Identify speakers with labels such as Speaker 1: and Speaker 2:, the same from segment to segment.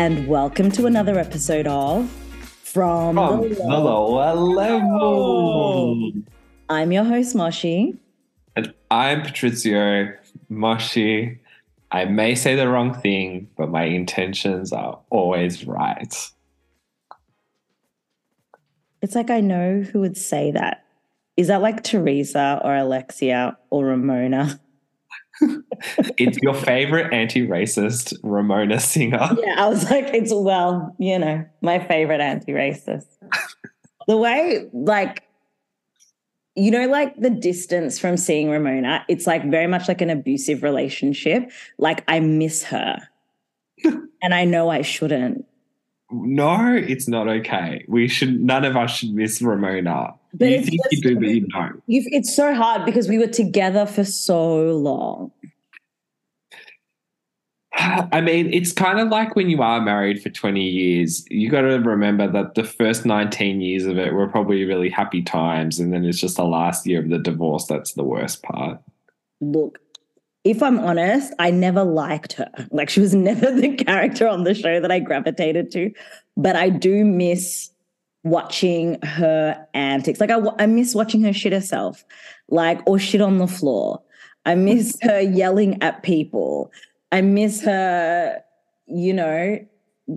Speaker 1: and welcome to another episode of From,
Speaker 2: From the lower level.
Speaker 1: I'm your host, Moshi.
Speaker 2: And I'm Patrizio Moshi. I may say the wrong thing, but my intentions are always right.
Speaker 1: It's like I know who would say that. Is that like Teresa or Alexia or Ramona?
Speaker 2: it's your favorite anti-racist Ramona singer.
Speaker 1: Yeah, I was like, it's well, you know, my favorite anti-racist. the way, like, you know, like the distance from seeing Ramona, it's like very much like an abusive relationship. Like I miss her. and I know I shouldn't.
Speaker 2: No, it's not okay. We should none of us should miss Ramona.
Speaker 1: But
Speaker 2: you
Speaker 1: it's
Speaker 2: think you do, but you don't.
Speaker 1: You've, it's so hard because we were together for so long.
Speaker 2: I mean, it's kind of like when you are married for 20 years, you got to remember that the first 19 years of it were probably really happy times. And then it's just the last year of the divorce that's the worst part.
Speaker 1: Look, if I'm honest, I never liked her. Like she was never the character on the show that I gravitated to. But I do miss watching her antics. Like I, I miss watching her shit herself, like or shit on the floor. I miss her yelling at people. I miss her, you know,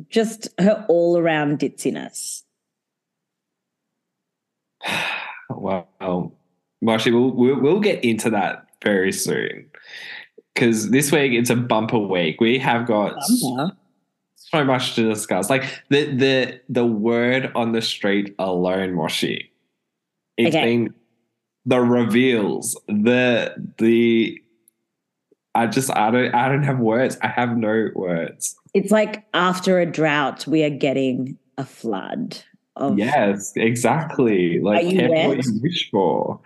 Speaker 1: just her all around ditziness.
Speaker 2: Well, Moshi, we'll, we'll, we'll get into that very soon. Because this week it's a bumper week. We have got so much to discuss. Like the the the word on the street alone, Moshi. It's
Speaker 1: Okay.
Speaker 2: been the reveals, the the I just I don't I don't have words. I have no words.
Speaker 1: It's like after a drought, we are getting a flood of
Speaker 2: Yes, exactly. Like
Speaker 1: Are you
Speaker 2: what you wish for.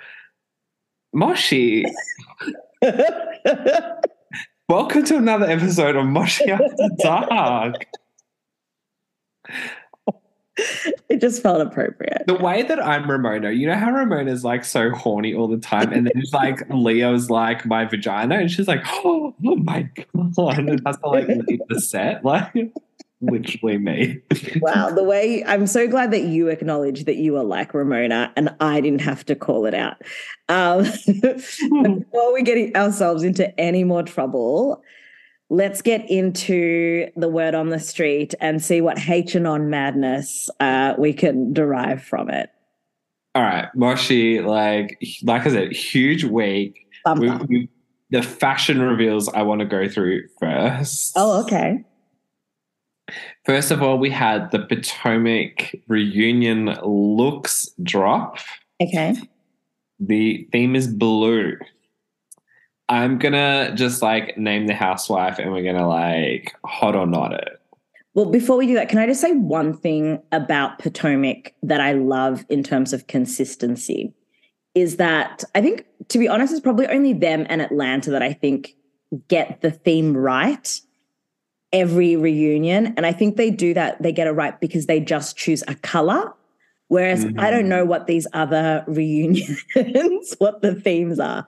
Speaker 2: Moshi, welcome to another episode of Moshi After Dark.
Speaker 1: it just felt appropriate.
Speaker 2: The way that I'm Ramona, you know how Ramona's like so horny all the time, and then it's like Leo's like my vagina, and she's like, oh, my god, and has to like leave the set, like literally me.
Speaker 1: Wow, the way I'm so glad that you acknowledge that you are like Ramona and I didn't have to call it out. Um, before we get ourselves into any more trouble, let's get into the word on the street and see what H and on madness uh, we can derive from it.
Speaker 2: All right, Moshi, like like I said, huge week. We, we, the fashion reveals I want to go through first.
Speaker 1: Oh, okay.
Speaker 2: First of all, we had the Potomac reunion looks drop.
Speaker 1: Okay.
Speaker 2: The theme is blue. I'm gonna just like name the housewife and we're gonna like hot or not it.
Speaker 1: Well, before we do that, can I just say one thing about Potomac that I love in terms of consistency? Is that I think, to be honest, it's probably only them and Atlanta that I think get the theme right every reunion. And I think they do that, they get it right because they just choose a color. Whereas I don't mm. know what these other reunions, what the themes are.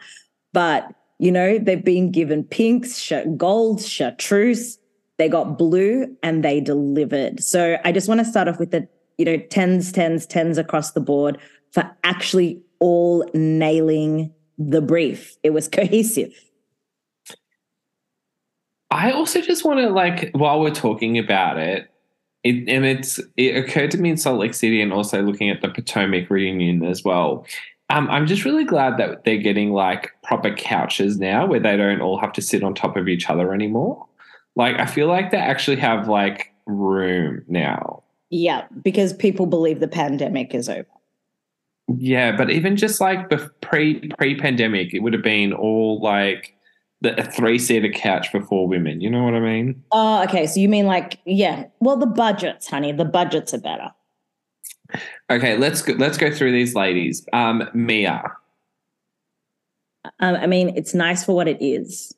Speaker 1: But, you know, they've been given pinks, shirt gold, chartreuse, they got blue and they delivered. So I just want to start off with the, you know, tens, tens, tens across the board for actually all nailing the brief. It was cohesive.
Speaker 2: I also just want to like while we're talking about it, it and it's it occurred to me in Salt Lake City and also looking at the Potomac reunion as well. Um, I'm just really glad that they're getting like proper couches now where they don't all have to sit on top of each other anymore. Like I feel like they actually have like room now.
Speaker 1: Yeah, because people believe the pandemic is over.
Speaker 2: Yeah, but even just like pre pre pandemic, it would have been all like the a three seater couch for four women. You know what I mean?
Speaker 1: Oh, okay. So you mean like, yeah. Well, the budgets, honey, the budgets are better.
Speaker 2: Okay, let's go, let's go through these ladies. Um, Mia,
Speaker 1: Um, I mean, it's nice for what it is.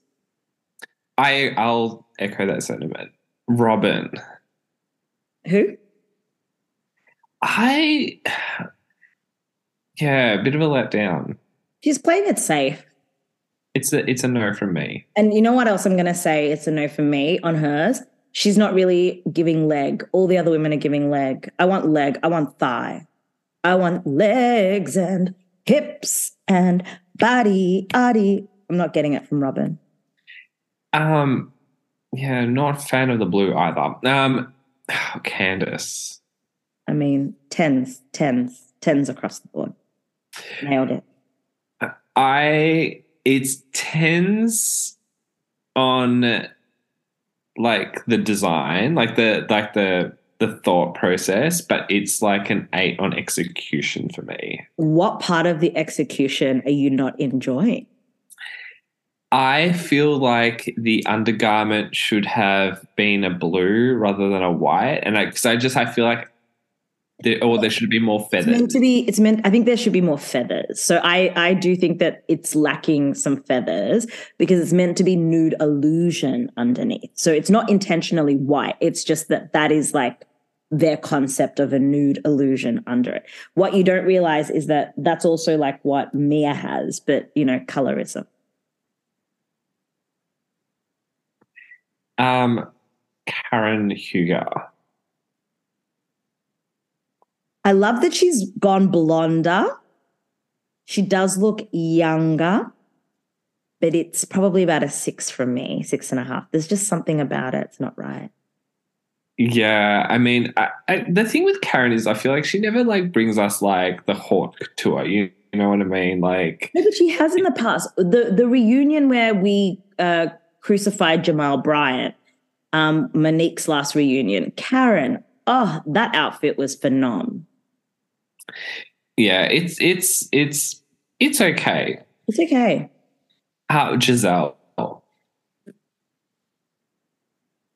Speaker 2: I I'll echo that sentiment. Robyn,
Speaker 1: Who?
Speaker 2: I yeah, a bit of a letdown.
Speaker 1: She's playing it safe.
Speaker 2: It's a it's a no from me.
Speaker 1: And you know what else I'm going to say? It's a no for me on hers. she's not really giving leg. All the other women are giving leg. I want leg. I want thigh. I want legs and hips and body, body. I'm not getting it from Robyn.
Speaker 2: Um, yeah, not a fan of the blue either. Um, Candiace.
Speaker 1: I mean, tens, tens, tens across the board. Nailed it.
Speaker 2: I it's tens on like the design, like the like the the thought process, but it's like an eight on execution for me.
Speaker 1: What part of the execution are you not enjoying?
Speaker 2: I feel like the undergarment should have been a blue rather than a white, and because I, I, just I feel like, there, or there should be more feathers.
Speaker 1: It's meant to be. It's meant. I think there should be more feathers. So I I do think that it's lacking some feathers because it's meant to be nude illusion underneath. So it's not intentionally white. It's just that that is like their concept of a nude illusion under it. What you don't realize is that that's also like what Mia has, but you know, colorism.
Speaker 2: Um, Karen Huger.
Speaker 1: I love that she's gone blonder. She does look younger, but it's probably about a six from me, six and a half. There's just something about it. It's not right.
Speaker 2: Yeah, I mean, I, I, the thing with Karen is, I feel like she never like brings us like the haute couture. You, you know what I mean? Like,
Speaker 1: no, but she has in the past. The the reunion where we uh, crucified Jamal Bryant, um, Monique's last reunion. Karen, oh, that outfit was phenomenal.
Speaker 2: Yeah, it's it's it's it's okay.
Speaker 1: It's okay.
Speaker 2: How Giselle?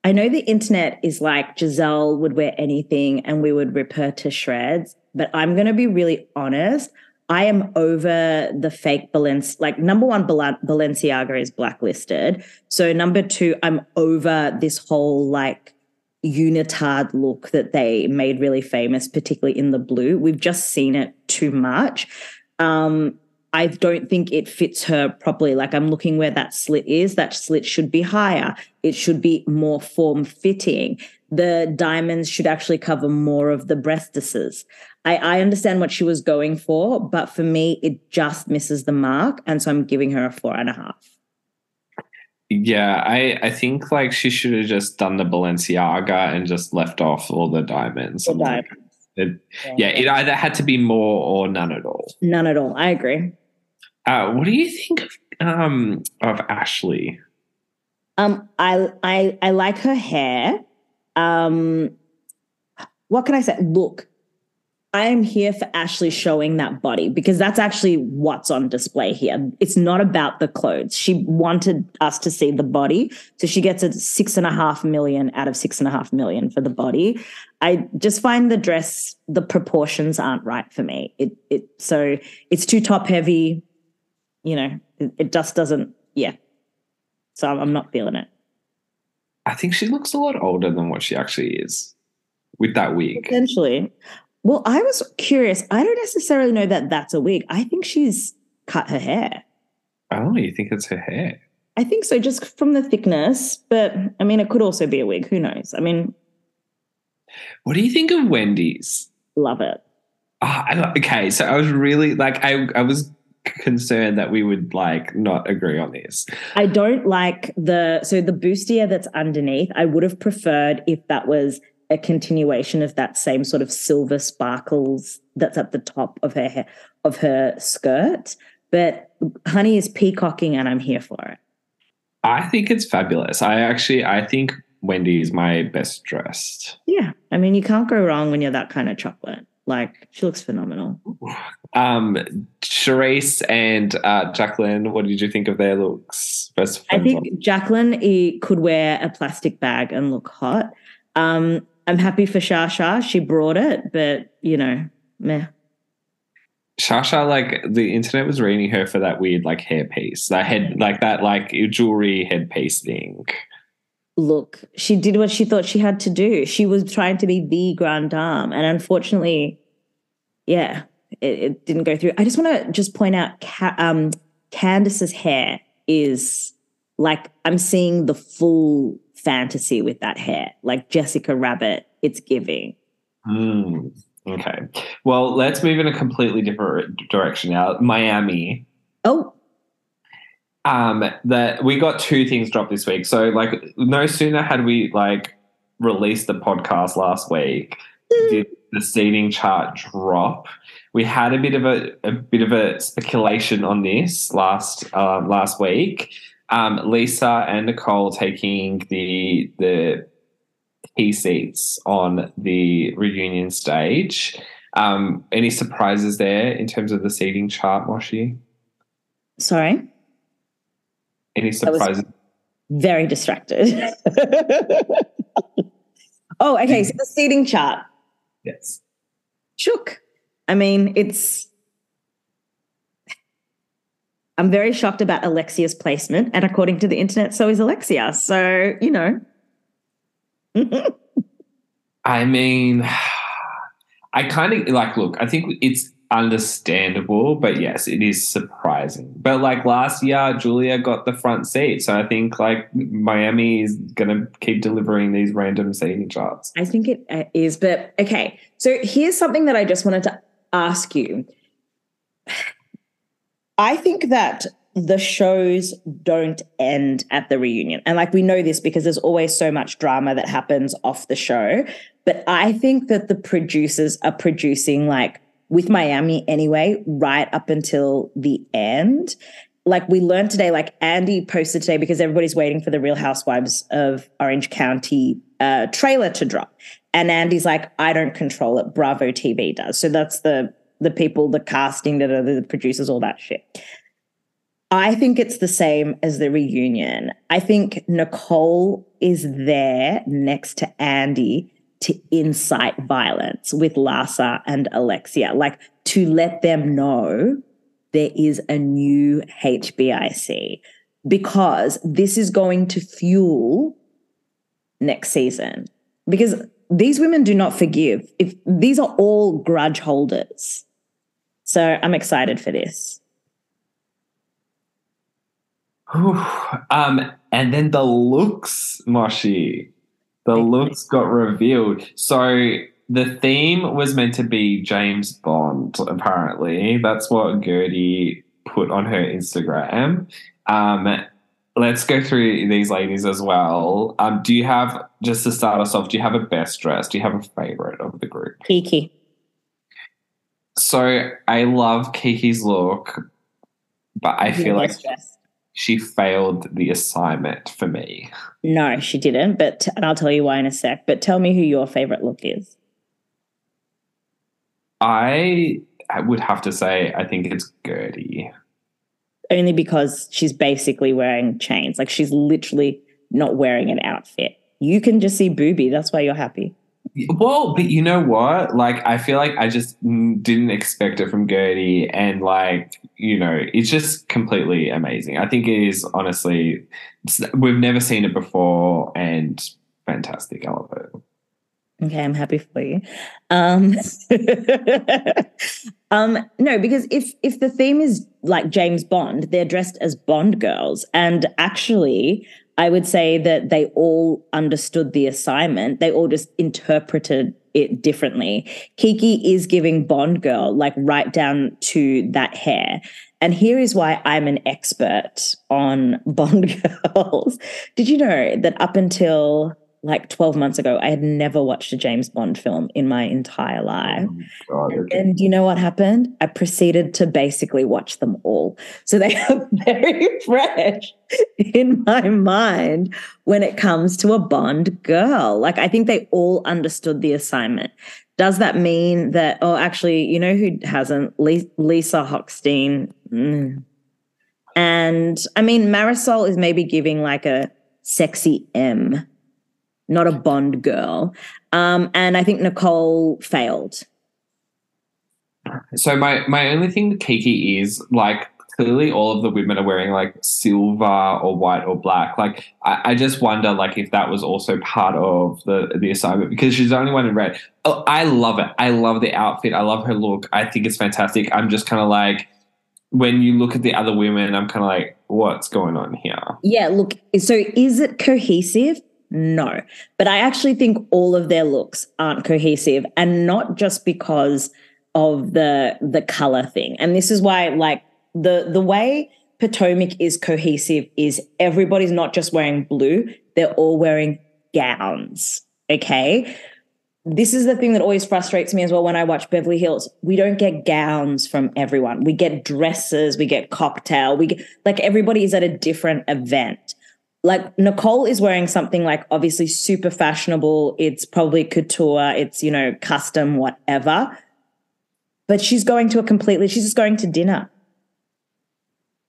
Speaker 1: I know the internet is like Giselle would wear anything and we would rip her to shreds, but I'm going to be really honest. I am over the fake Balenciaga. Like number one, Balenciaga is blacklisted. So number two, I'm over this whole like unitard look that they made really famous, particularly in the blue. We've just seen it too much. Um, I don't think it fits her properly. Like I'm looking where that slit is. That slit should be higher. It should be more form fitting. The diamonds should actually cover more of the breastises. I, I understand what she was going for, but for me, it just misses the mark. And so I'm giving her a four and a half.
Speaker 2: Yeah, I, I think like she should have just done the Balenciaga and just left off all the diamonds.
Speaker 1: The diamonds.
Speaker 2: It, yeah, yeah, it either had to be more or none at all.
Speaker 1: None at all. I agree.
Speaker 2: Uh, what do you think of um, of Ashley?
Speaker 1: Um, I I I like her hair. Um, what can I say? Look, I am here for Ashley showing that body because that's actually what's on display here. It's not about the clothes. She wanted us to see the body. So she gets a six and a half million out of six and a half million for the body. I just find the dress, the proportions aren't right for me. It it so it's too top heavy, you know, it, it just doesn't, yeah. So I'm not feeling it.
Speaker 2: I think she looks a lot older than what she actually is with that wig.
Speaker 1: Potentially. Well, I was curious. I don't necessarily know that that's a wig. I think she's cut her hair.
Speaker 2: Oh, you think it's her hair?
Speaker 1: I think so, just from the thickness. But I mean, it could also be a wig. Who knows? I mean,
Speaker 2: what do you think of Wendy's?
Speaker 1: Love it.
Speaker 2: Oh, okay, so I was really like, I, I was concerned that we would like not agree on this.
Speaker 1: I don't like the so the bustier that's underneath. I would have preferred if that was a continuation of that same sort of silver sparkles that's at the top of her hair, of her skirt. But Honey is peacocking, and I'm here for it.
Speaker 2: I think it's fabulous. I actually, I think Wendy is my best dressed.
Speaker 1: Yeah, I mean, you can't go wrong when you're that kind of chocolate. Like she looks phenomenal.
Speaker 2: Um, Charrisse and uh, Jacqueline, what did you think of their looks?
Speaker 1: First, I think. Jacqueline could wear a plastic bag and look hot. Um, I'm happy for Shasha. She brought it, but you know, meh.
Speaker 2: Shasha, like the internet was reading her for that weird like hair piece, that head, like that like jewelry headpiece thing.
Speaker 1: Look, she did what she thought she had to do. She was trying to be the grand dame, and unfortunately, yeah, it, it didn't go through. I just want to just point out, um, Candiace's hair is like I'm seeing the full fantasy with that hair, like Jessica Rabbit. It's giving.
Speaker 2: Mm, okay. Well, let's move in a completely different direction now. Miami.
Speaker 1: Oh,
Speaker 2: Um, that we got two things dropped this week. So, like, no sooner had we like released the podcast last week, did the seating chart drop. We had a bit of a, a bit of a speculation on this last um, last week. Um, Lisa and Nicole taking the the key seats on the reunion stage. Um, any surprises there in terms of the seating chart, Moshi?
Speaker 1: sorry.
Speaker 2: Any surprises?
Speaker 1: Very distracted. oh, okay. So the seating chart.
Speaker 2: yes.
Speaker 1: shook. I mean, it's. I'm very shocked about Alexia's placement, and according to the internet, so is Alexia. So you know,
Speaker 2: I mean, I kind of like look, I think it's understandable, but yes, it is surprising. But like last year, Julia got the front seat. So I think like Miami is going to keep delivering these random seating charts.
Speaker 1: I think it uh. But okay, so here's something that I just wanted to ask you. I think that the shows don't end at the reunion. And like we know this because there's always so much drama that happens off the show. But I think that the producers are producing like with Miami anyway, right up until the end. Like we learned today, like Andy posted today because everybody's waiting for the Real Housewives of Orange County uh, trailer to drop. And Andy's like, I don't control it. Bravo TV does. So that's the the people, the casting, the, the producers, all that shit. I think it's the same as the reunion. I think Nicole is there next to Andy to incite violence with Larsa and Alexia, like to let them know there is a new HBIC because this is going to fuel next season. Because these women do not forgive. If these are all grudge holders. So I'm excited for this.
Speaker 2: Um, and then the looks, Moshi. The looks got revealed. So the theme was meant to be James Bond, apparently. That's what Guerdy put on her Instagram. Um, let's go through these ladies as well. Um, do you have, just to start us off, do you have a best dress? Do you have a favorite of the group?
Speaker 1: Kiki.
Speaker 2: So I love Kiki's look, but I feel like
Speaker 1: dress.
Speaker 2: she failed the assignment for me.
Speaker 1: No, she didn't, but and I'll tell you why in a sec. But tell me who your favorite look is.
Speaker 2: I I would have to say I think it's Guerdy.
Speaker 1: Only because she's basically wearing chains. Like she's literally not wearing an outfit. You can just see booby. That's why you're happy.
Speaker 2: Well, but you know what? Like I feel like I just didn't expect it from Guerdy, and like you know, it's just completely amazing. I think it is honestly, we've never seen it before, and fantastic. I love it.
Speaker 1: Okay, I'm happy for you. Um, um, no, because if if the theme is like James Bond, they're dressed as Bond girls, and actually, I would say that they all understood the assignment. They all just interpreted it differently. Kiki is giving Bond girl like right down to that hair. And here is why I'm an expert on Bond girls. Did you know that up until like 12 months ago, I had never watched a James Bond film in my entire life.
Speaker 2: God, okay.
Speaker 1: And you know what happened? I proceeded to basically watch them all. So they are very fresh in my mind when it comes to a Bond girl. Like, I think they all understood the assignment. Does that mean that, oh, actually, you know who hasn't? Lisa Hochstein. Mm. And I mean, Marisol is maybe giving like a sexy M, not a Bond girl. Um, and I think Nicole failed.
Speaker 2: So my my only thing with Kiki is like clearly all of the women are wearing like silver or white or black. Like I, I just wonder like if that was also part of the the assignment because she's the only one in red. Oh, I love it. I love the outfit. I love her look. I think it's fantastic. I'm just kind of like when you look at the other women, I'm kind of like, what's going on here?
Speaker 1: Yeah, look, so is it cohesive? No. But I actually think all of their looks aren't cohesive and not just because of the the color thing. And this is why like the the way Potomac is cohesive is everybody's not just wearing blue, they're all wearing gowns. Okay. This is the thing that always frustrates me as well when I watch Beverly Hills. We don't get gowns from everyone. We get dresses, we get cocktail, we get like everybody is at a different event. Like Nicole is wearing something like obviously super fashionable. It's probably couture, it's, you know, custom, whatever. But she's going to a completely, she's just going to dinner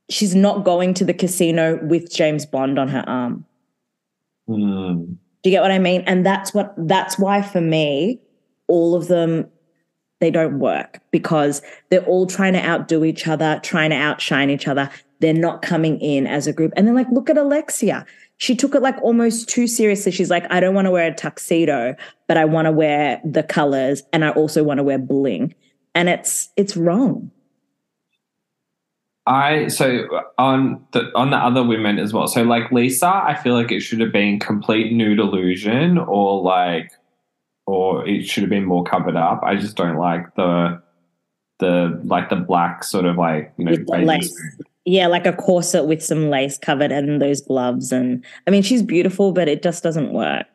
Speaker 1: she's not going to the casino with James Bond on her arm.
Speaker 2: Mm.
Speaker 1: Do you get what I mean? And that's what that's why for me, all of them they don't work because they're all trying to outdo each other, trying to outshine each other. They're not coming in as a group. And then like look at Alexia. She took it like almost too seriously. She's like, I don't want to wear a tuxedo, but I want to wear the colors and I also want to wear bling. And it's it's wrong.
Speaker 2: I so on the on the other women as well. So like Lisa, I feel like it should have been complete nude illusion or like or it should have been more covered up. I just don't like the the like the black sort of like you know
Speaker 1: lace. Yeah, like a corset with some lace covered and those gloves and I mean she's beautiful, but it just doesn't work.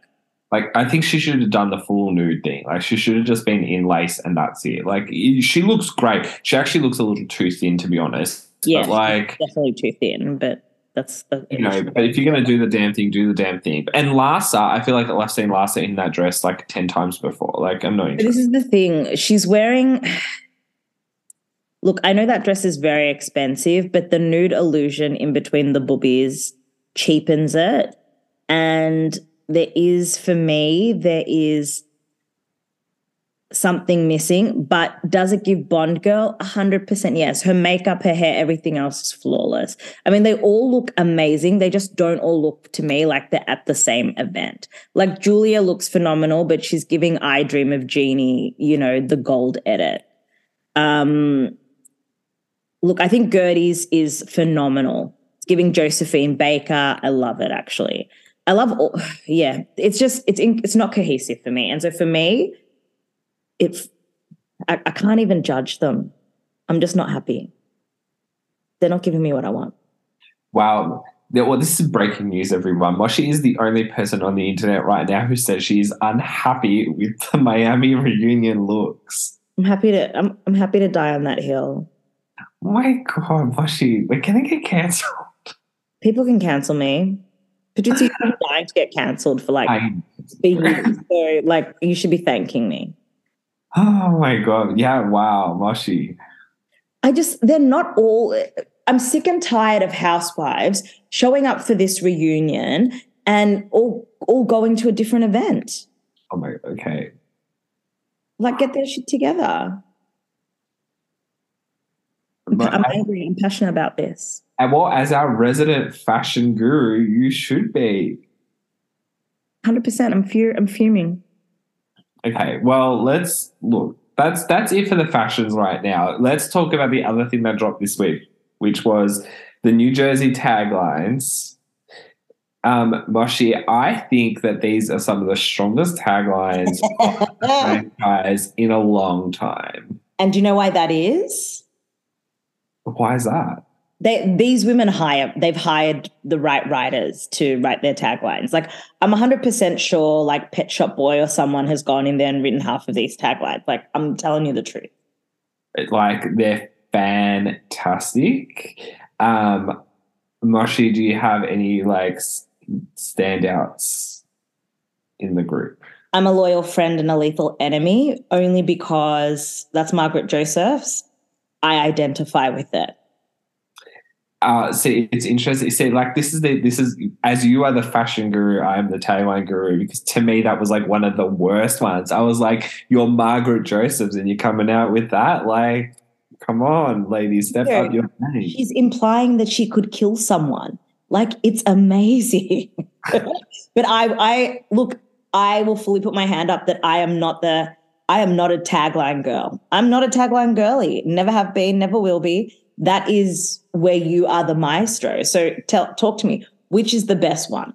Speaker 2: Like I think she should have done the full nude thing. Like she should have just been in lace and that's it. Like she looks great. She actually looks a little too thin to be honest
Speaker 1: yeah,
Speaker 2: but like
Speaker 1: definitely too thin, but that's, that's
Speaker 2: you know. But if you're gonna do the damn thing, do the damn thing. And Larsa, I feel like I've seen Larsa in that dress like ten times before. Like I'm not.
Speaker 1: This is the thing. She's wearing. Look, I know that dress is very expensive, but the nude illusion in between the boobies cheapens it. And there is, for me, there is something missing, but does it give Bond Girl? 100% yes. Her makeup, her hair, everything else is flawless. I mean, they all look amazing. They just don't all look to me like they're at the same event. Like Julia looks phenomenal, but she's giving I Dream of Jeannie, you know, the gold edit. Um, look, I think Guerdy's is phenomenal. It's giving Josephine Baker. I love it actually. I love all, yeah, it's just, it's, in, it's not cohesive for me. And so for me, it's I, I can't even judge them. I'm just not happy. They're not giving me what I want.
Speaker 2: Wow. Well, this is breaking news, everyone. Moshi is the only person on the internet right now who says she's unhappy with the Miami reunion looks.
Speaker 1: I'm happy to I'm I'm happy to die on that hill.
Speaker 2: Oh my god, Moshi, we're gonna get cancelled.
Speaker 1: People can cancel me. Patrizio, you're dying to get cancelled for like being so like you should be thanking me.
Speaker 2: Oh my god. Yeah, wow, Moshi.
Speaker 1: I just they're not all I'm sick and tired of housewives showing up for this reunion and all all going to a different event.
Speaker 2: Oh my okay.
Speaker 1: Like get their shit together. But I'm I, angry. I'm passionate about this.
Speaker 2: And well, as our resident fashion guru, you should be.
Speaker 1: Hundred percent. I'm fu- I'm fuming.
Speaker 2: Okay, well, let's look. That's that's it for the fashions right now. Let's talk about the other thing that dropped this week, which was the New Jersey taglines. Um, Moshi, I think that these are some of the strongest taglines franchise in a long time.
Speaker 1: And do you know why that is?
Speaker 2: Why is that?
Speaker 1: they these women hire they've hired the right writers to write their taglines. Like i'm 100% sure like pet shop boy or someone has gone in there and written half of these taglines. Like i'm telling you the truth.
Speaker 2: Like they're fantastic. Um moshi do you have any like standouts in the group?
Speaker 1: I'm a loyal friend and a lethal enemy only because that's margaret joseph's i identify with it
Speaker 2: uh, see, it's interesting. See, like this is the this is as you are the fashion guru, I am the Taiwan guru. Because to me, that was like one of the worst ones. I was like, "You're Margaret Josephs, and you're coming out with that." Like, come on, ladies, step yeah, up your game.
Speaker 1: She's implying that she could kill someone. Like, it's amazing. but I, I look. I will fully put my hand up that I am not the. I am not a tagline girl. I'm not a tagline girly. Never have been. Never will be that is where you are the maestro. So tell, talk to me, which is the best one?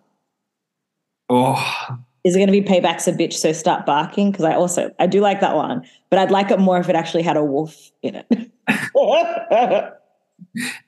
Speaker 2: Oh,
Speaker 1: Is it going to be paybacks a bitch? So start barking because I also I do like that one, but I'd like it more if it actually had a wolf in it.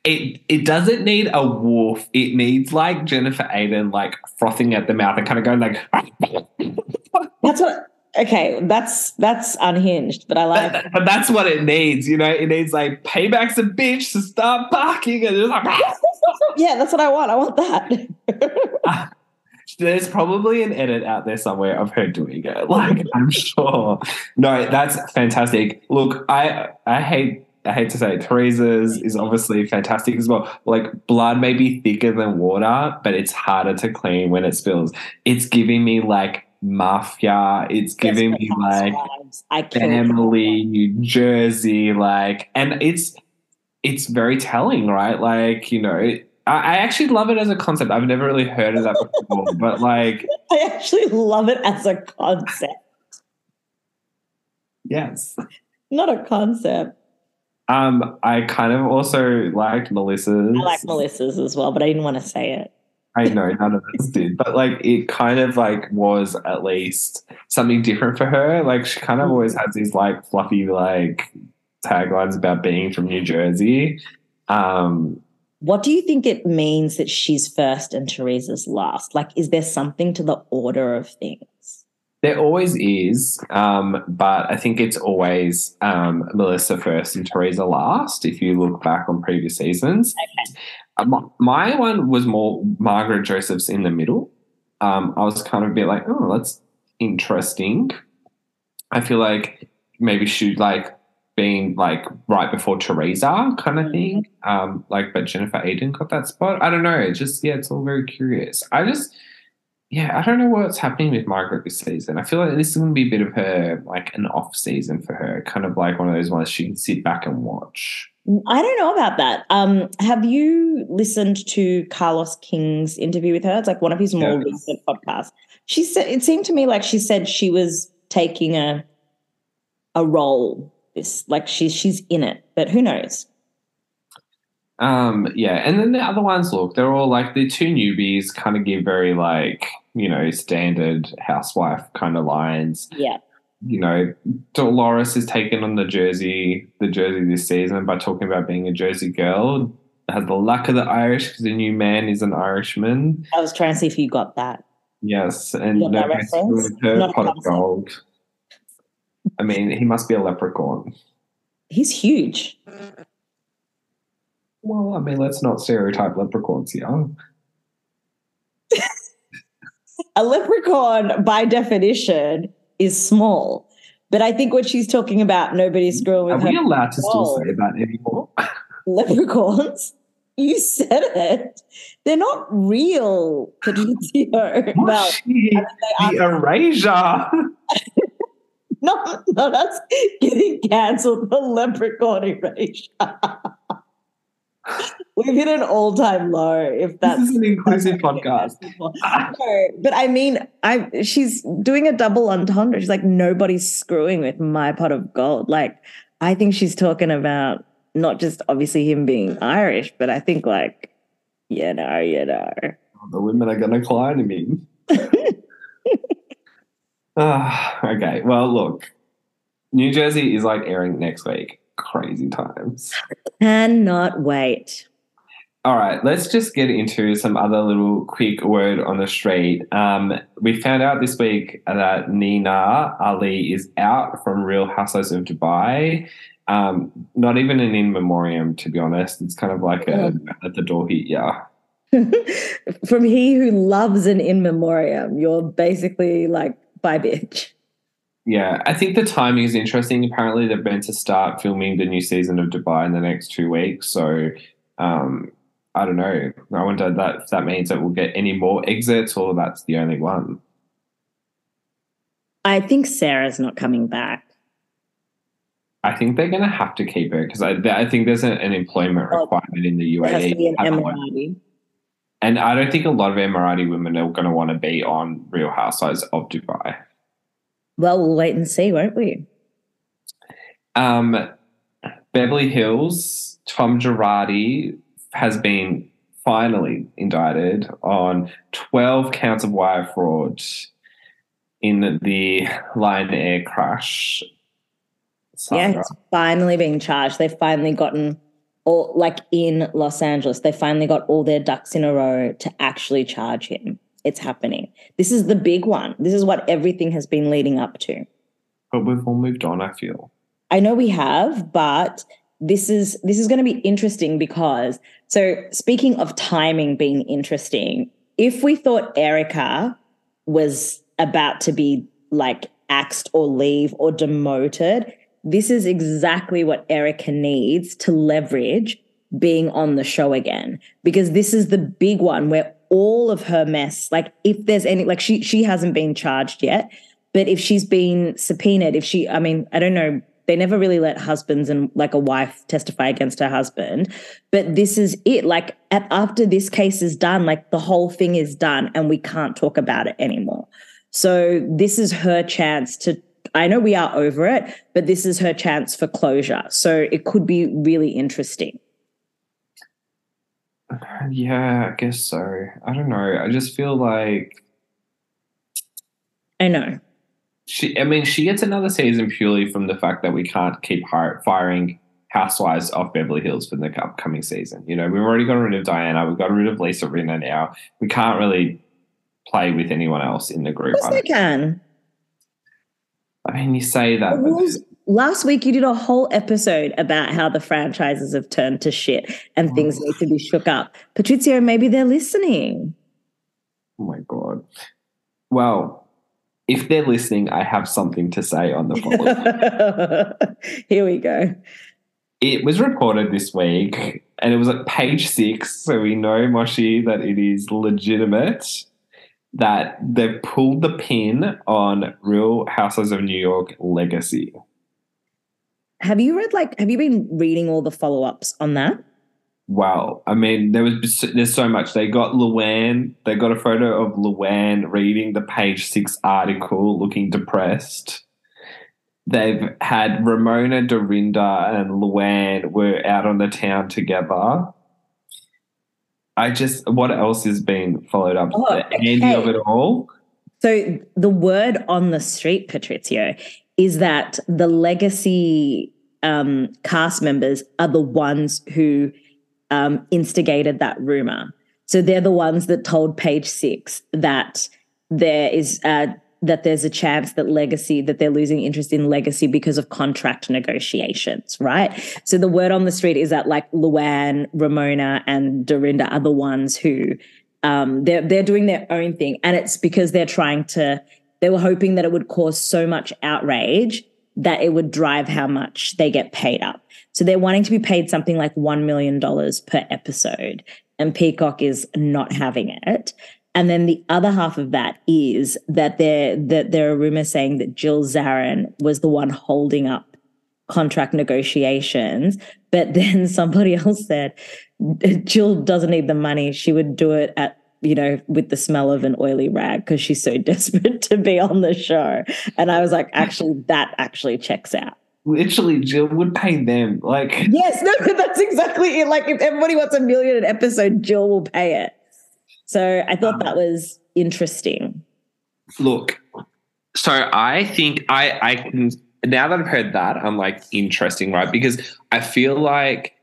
Speaker 2: it it doesn't need a wolf. It needs like Jennifer Aydin like frothing at the mouth and kind of going like.
Speaker 1: that's what. Okay, that's that's unhinged, but I like.
Speaker 2: But, but that's what it needs, you know. It needs like paybacks a bitch to start barking and just like.
Speaker 1: Ah, yeah, that's what I want. I want that.
Speaker 2: There's probably an edit out there somewhere of her doing it. Like I'm sure. No, that's fantastic. Look, I I hate I hate to say it, Teresa's is obviously fantastic as well. Like blood may be thicker than water, but it's harder to clean when it spills. It's giving me like mafia. It's giving me like
Speaker 1: I
Speaker 2: family, New Jersey, like, and it's it's very telling, right? Like you know. I actually love it as a concept. I've never really heard of that before, but like,
Speaker 1: I actually love it as a concept.
Speaker 2: Yes,
Speaker 1: not a concept.
Speaker 2: Um, I kind of also liked Melissa's.
Speaker 1: I like Melissa's as well, but I didn't want to say it.
Speaker 2: I know none of us did, but like it kind of like was at least something different for her. Like she kind of always has these like fluffy like taglines about being from New Jersey. Um,
Speaker 1: what do you think it means that she's first and Teresa's last? Like, is there something to the order of things?
Speaker 2: There always is, um, but I think it's always um, Melissa first and Teresa last. If you look back on previous seasons, okay. Uh, my one was more Margaret Joseph's in the middle. Um, I was kind of a bit like, oh, that's interesting. I feel like maybe she like being like right before Teresa kind of mm-hmm. thing. Um, like, but Jennifer Aydin got that spot. I don't know. It just yeah, it's all very curious. I just yeah, I don't know what's happening with Margaret this season. I feel like this is going to be a bit of her, like an off season for her, kind of like one of those ones she can sit back and watch.
Speaker 1: I don't know about that. Um, have you listened to Carlos King's interview with her? It's like one of his more yes. recent podcasts. She said it seemed to me like she said she was taking a a role. This like she's she's in it, but who knows?
Speaker 2: Um, yeah, and then the other ones, look, they're all like the two newbies kind of give very like, you know, standard housewife kind of lines.
Speaker 1: Yeah.
Speaker 2: You know, Dolores is taken on the Jersey, the Jersey this season by talking about being a Jersey girl. Has the luck of the Irish because the new man is an Irishman.
Speaker 1: I was trying to see if you got that.
Speaker 2: Yes, and no her pot of gold. I mean, he must be a leprechaun.
Speaker 1: He's huge.
Speaker 2: Well, I mean, let's not stereotype leprechauns here.
Speaker 1: a leprechaun, by definition, is small. But I think what she's talking about, nobody's mm-hmm. screwing with
Speaker 2: Are
Speaker 1: her.
Speaker 2: Are we allowed to still say that anymore?
Speaker 1: Leprechauns? You said it. They're not real, Patrizio. well,
Speaker 2: the erasure.
Speaker 1: not, not us getting cancelled for leprechaun erasure. We've hit an all-time low. If that's
Speaker 2: this is an inclusive podcast.
Speaker 1: no, but I mean, I she's doing a double entendre. She's like, nobody's screwing with my pot of gold. Like, I think she's talking about not just obviously him being Irish, but I think like, you know, you know,
Speaker 2: the women are gonna climb me. Ah, okay. Well, look, New Jersey is like airing next week crazy times.
Speaker 1: Cannot wait.
Speaker 2: All right, let's just get into some other little quick word on the street. Um, we found out this week that Nina Ali is out from Real Housewives of Dubai. Um, not even an in memoriam, to be honest. It's kind of like a at the door here. Yeah.
Speaker 1: from he who loves an in memoriam, you're basically like bye bitch.
Speaker 2: Yeah, I think the timing is interesting. Apparently, they're meant to start filming the new season of Dubai in the next two weeks. So, um, I don't know. I wonder that if that means that we'll get any more exits or that's the only one.
Speaker 1: I think Sarah's not coming back.
Speaker 2: I think they're going to have to keep her because I, I think there's a, an employment oh, requirement in the UAE. And I don't think a lot of Emirati women are going to want to be on Real Housewives of Dubai.
Speaker 1: Well, we'll wait and see, won't we?
Speaker 2: Um, Beverly Hills, Tom Girardi has been finally indicted on 12 counts of wire fraud in the Lion Air crash.
Speaker 1: Sandra. Yeah, it's finally being charged. They've finally gotten all, like in Los Angeles, they finally got all their ducks in a row to actually charge him. It's happening. This is the mm-hmm. big one. This is what everything has been leading up to.
Speaker 2: But we've all moved on, I feel.
Speaker 1: I know we have, but this is this is going to be interesting because so speaking of timing being interesting, if we thought Erica was about to be like axed or leave or demoted, this is exactly what Erica needs to leverage being on the show again because this is the big one where all of her mess like if there's any like she she hasn't been charged yet but if she's been subpoenaed if she i mean i don't know they never really let husbands and like a wife testify against her husband but this is it like at, after this case is done like the whole thing is done and we can't talk about it anymore so this is her chance to I know we are over it, but this is her chance for closure. So it could be really interesting.
Speaker 2: Yeah, I guess so. I don't know. I just feel like
Speaker 1: I know.
Speaker 2: She I mean, she gets another season purely from the fact that we can't keep hire, firing housewives off Beverly Hills for the upcoming season. You know, we've already got rid of Diana, we've got rid of Lisa Rinna now. We can't really play with anyone else in the group.
Speaker 1: Of Yes, they can.
Speaker 2: I mean, you say that. Rules,
Speaker 1: last week, you did a whole episode about how the franchises have turned to shit and oh. things need to be shook up. Patrizio, maybe they're listening.
Speaker 2: Oh my God. Well, if they're listening, I have something to say on the
Speaker 1: following. Here we go.
Speaker 2: It was reported this week and it was at page six. So we know, Moshi, that it is legitimate that they've pulled the pin on Real Houses of New York Legacy.
Speaker 1: Have you read like have you been reading all the follow-ups on that?
Speaker 2: Wow. I mean, there was there's so much. They got Luann, they got a photo of Luann reading the page six article looking depressed. They've had Ramona, Dorinda, and Luann were out on the town together. I just what else is being followed up? Oh, okay. of it all.
Speaker 1: So the word on the street, Patrizio, is that the legacy um, cast members are the ones who um, instigated that rumor. So they're the ones that told Page Six that there is uh, that there's a chance that legacy that they're losing interest in legacy because of contract negotiations right so the word on the street is that like luann ramona and dorinda are the ones who um, they're, they're doing their own thing and it's because they're trying to they were hoping that it would cause so much outrage that it would drive how much they get paid up so they're wanting to be paid something like $1 million per episode and peacock is not having it and then the other half of that is that there that there are rumors saying that Jill Zarin was the one holding up contract negotiations. But then somebody else said Jill doesn't need the money. She would do it at you know, with the smell of an oily rag because she's so desperate to be on the show. And I was like, actually, that actually checks out.
Speaker 2: Literally, Jill would pay them. Like,
Speaker 1: yes, no, that's exactly it. Like, if everybody wants a million an episode, Jill will pay it. So I thought um, that was interesting.
Speaker 2: Look, so I think I I can now that I've heard that, I'm like interesting, right? Because I feel like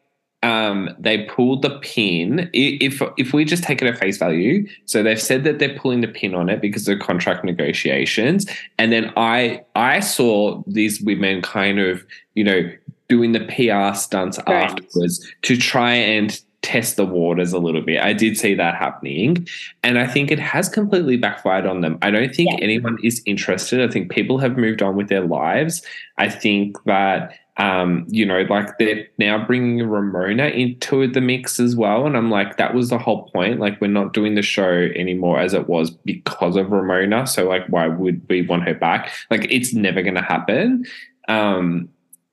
Speaker 2: um, they pulled the pin. If if we just take it at face value, so they've said that they're pulling the pin on it because of contract negotiations, and then I I saw these women kind of you know doing the PR stunts right. afterwards to try and test the waters a little bit. I did see that happening. And I think it has completely backfired on them. I don't think yeah. anyone is interested. I think people have moved on with their lives. I think that. Um, you know, like they're now bringing Ramona into the mix as well. And I'm like, that was the whole point. Like, we're not doing the show anymore as it was because of Ramona. So, like, why would we want her back? Like, it's never going to happen. Um,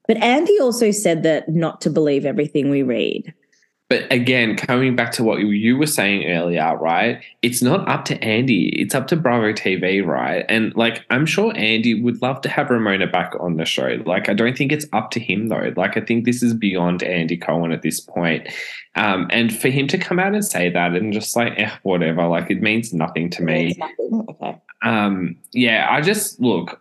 Speaker 1: but Andy also said that not to believe everything we read.
Speaker 2: But again, coming back to what you were saying earlier, right? It's not up to Andy. It's up to Bravo TV, right? And like, I'm sure Andy would love to have Ramona back on the show. Like, I don't think it's up to him though. Like, I think this is beyond Andy Cohen at this point. Um, and for him to come out and say that and just like, eh, whatever, like, it means nothing to me.
Speaker 1: Nothing. Okay.
Speaker 2: Um, yeah, I just look.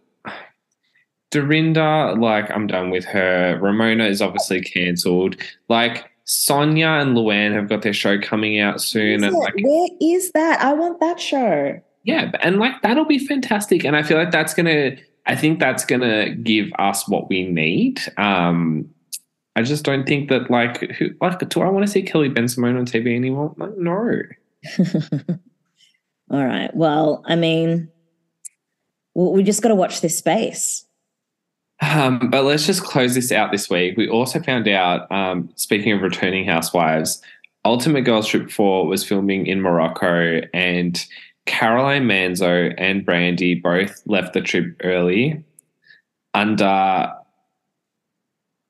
Speaker 2: Dorinda, like, I'm done with her. Ramona is obviously cancelled. Like, Sonja and Luann have got their show coming out soon, and like,
Speaker 1: where is that? I want that show.
Speaker 2: Yeah, and like that'll be fantastic, and I feel like that's gonna. I think that's gonna give us what we need. Um, I just don't think that like who like do I want to see Kelly Bensimon on TV anymore? Like, no.
Speaker 1: All right. Well, I mean, we just got to watch this space.
Speaker 2: Um, but let's just close this out this week. We also found out, um, speaking of returning housewives, Ultimate Girls Trip 4 was filming in Morocco, and Caroline Manzo and Brandi both left the trip early under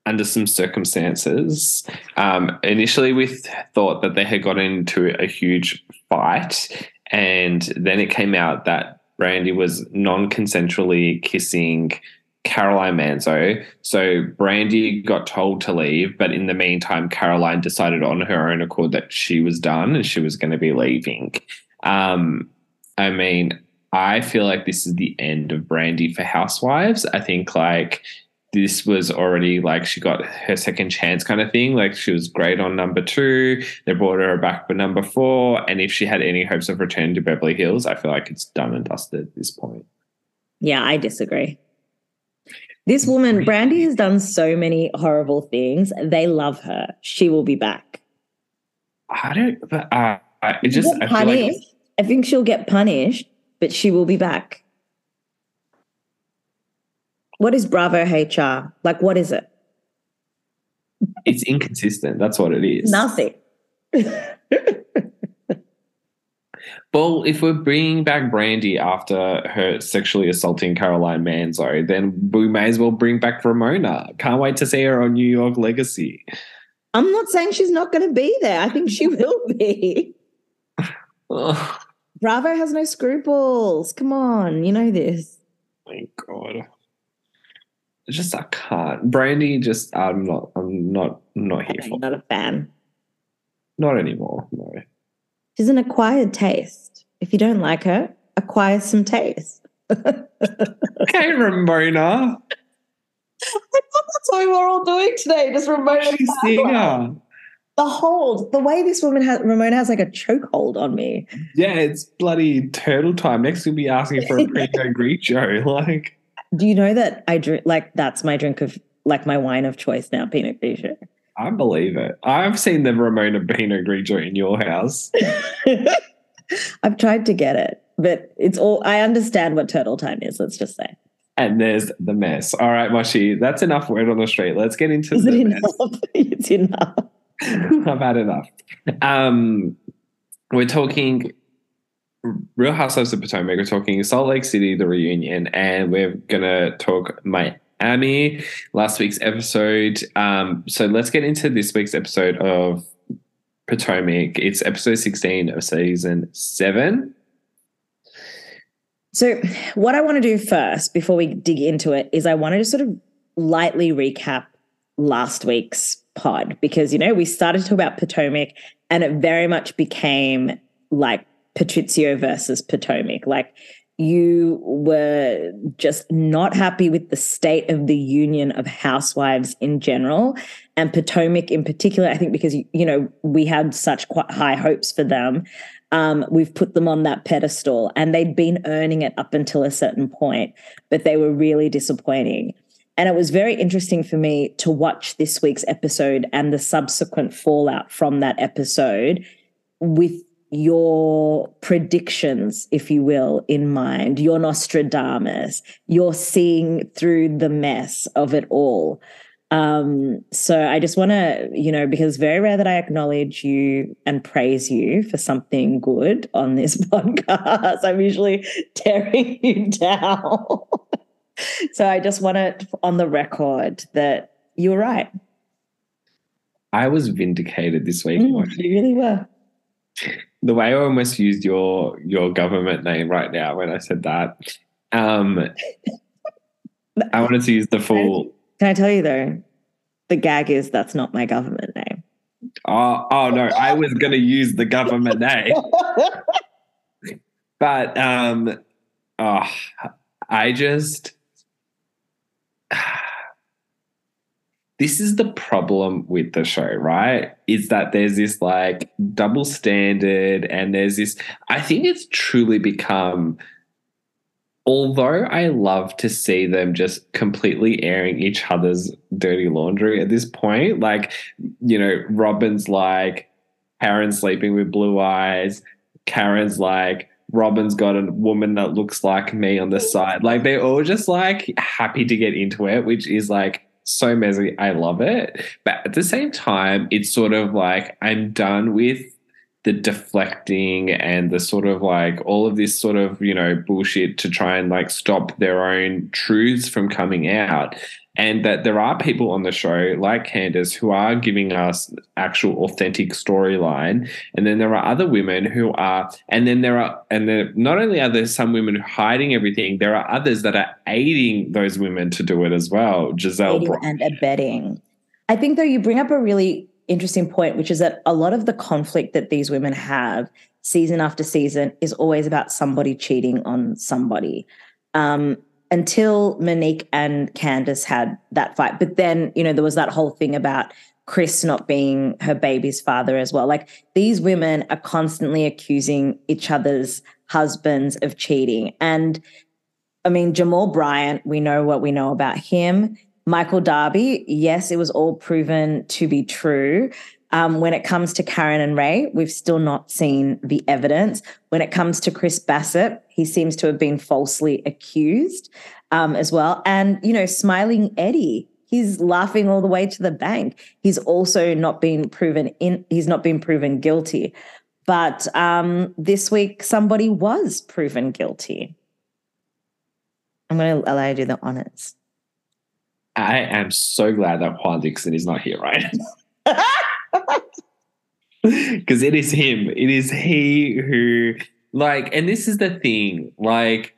Speaker 2: under some circumstances. Um, initially, we th- thought that they had got into a huge fight, and then it came out that Brandi was non consensually kissing Caroline Manzo. So Brandi got told to leave, but in the meantime, Caroline decided on her own accord that she was done and she was going to be leaving. Um, I mean, I feel like this is the end of Brandi for Housewives. I think like this was already like she got her second chance kind of thing. Like she was great on number two. They brought her back for number four. And if she had any hopes of returning to Beverly Hills, I feel like it's done and dusted at this point.
Speaker 1: Yeah, I disagree. This woman, Brandi, has done so many horrible things. They love her. She will be back.
Speaker 2: I don't, but uh, it just, I, feel like
Speaker 1: I think she'll get punished, but she will be back. What is Bravo HR? Like, what is it?
Speaker 2: It's inconsistent. That's what it is.
Speaker 1: Nothing.
Speaker 2: Well, if we're bringing back Brandi after her sexually assaulting Caroline Manzo, then we may as well bring back Ramona. Can't wait to see her on New York Legacy.
Speaker 1: I'm not saying she's not going to be there. I think she will be. Bravo has no scruples. Come on, you know this.
Speaker 2: Thank God. It's just I can't. Brandi just I'm not I'm not not here for.
Speaker 1: Not a fan.
Speaker 2: Not anymore. No.
Speaker 1: She's an acquired taste. If you don't like her, acquire some taste.
Speaker 2: okay, Ramona.
Speaker 1: I thought that's what we were all doing today. Just Ramona. She's singer. The hold, the way this woman has Ramona has like a chokehold on me.
Speaker 2: Yeah, it's bloody turtle time. Next we'll be asking for a Pinot Grigio. Like,
Speaker 1: do you know that I drink like that's my drink of like my wine of choice now, Pinot Grigio.
Speaker 2: I believe it. I've seen the Ramona Pinot Grigio in your house.
Speaker 1: I've tried to get it, but it's all. I understand what turtle time is. Let's just say.
Speaker 2: And there's the mess. All right, Moshi, that's enough word on the street. Let's get into
Speaker 1: is
Speaker 2: the
Speaker 1: it enough? it's enough.
Speaker 2: I've had enough. Um, we're talking Real Housewives of Potomac. We're talking Salt Lake City, the reunion, and we're gonna talk my Amy, last week's episode. Um, so let's get into this week's episode of Potomac. It's episode 16 of season seven.
Speaker 1: So, what I want to do first before we dig into it is I want to sort of lightly recap last week's pod because, you know, we started to talk about Potomac and it very much became like Patrizio versus Potomac. Like, you were just not happy with the state of the union of housewives in general and Potomac in particular I think because you know we had such quite high hopes for them um, we've put them on that pedestal and they'd been earning it up until a certain point but they were really disappointing. And it was very interesting for me to watch this week's episode and the subsequent fallout from that episode with your predictions, if you will, in mind, your Nostradamus, you're seeing through the mess of it all. Um, so I just want to, you know, because very rare that I acknowledge you and praise you for something good on this podcast. I'm usually tearing you down. so I just want it on the record that you're right.
Speaker 2: I was vindicated this week.
Speaker 1: Mm, you really were.
Speaker 2: The way I almost used your your government name right now when I said that. Um, I wanted to use the full.
Speaker 1: Can I tell you though? The gag is that's not my government name.
Speaker 2: Oh, oh no! I was going to use the government name, but um, oh, I just this is the problem with the show, right? Is that there's this like double standard, and there's this. I think it's truly become. Although I love to see them just completely airing each other's dirty laundry at this point, like, you know, Robyn's like, Karen sleeping with blue eyes. Karen's like, Robyn's got a woman that looks like me on the side. Like they're all just like happy to get into it, which is like so messy. I love it. But at the same time, it's sort of like I'm done with the deflecting and the sort of like all of this sort of, you know, bullshit to try and like stop their own truths from coming out and that there are people on the show like Candiace who are giving us actual authentic storyline, and then there are other women who are, and then there are, and then not only are there some women hiding everything, there are others that are aiding those women to do it as well. Gizelle
Speaker 1: Bro- and abetting. I think though you bring up a really interesting point, which is that a lot of the conflict that these women have season after season is always about somebody cheating on somebody. Um, until Monique and Candiace had that fight. But then, you know, there was that whole thing about Chris not being her baby's father as well. Like these women are constantly accusing each other's husbands of cheating. And I mean, Jamal Bryant, we know what we know about him. Michael Darby, yes, it was all proven to be true. Um, when it comes to Karen and Ray, we've still not seen the evidence. When it comes to Chris Bassett, he seems to have been falsely accused um, as well. And, you know, Smiling Eddie, he's laughing all the way to the bank. He's also not been proven in, he's not been proven guilty. But um, this week, somebody was proven guilty. I'm going to allow you to do the honors.
Speaker 2: I am so glad that Juan Dixon is not here, right? Because it is him. It is he who, like, and this is the thing, like,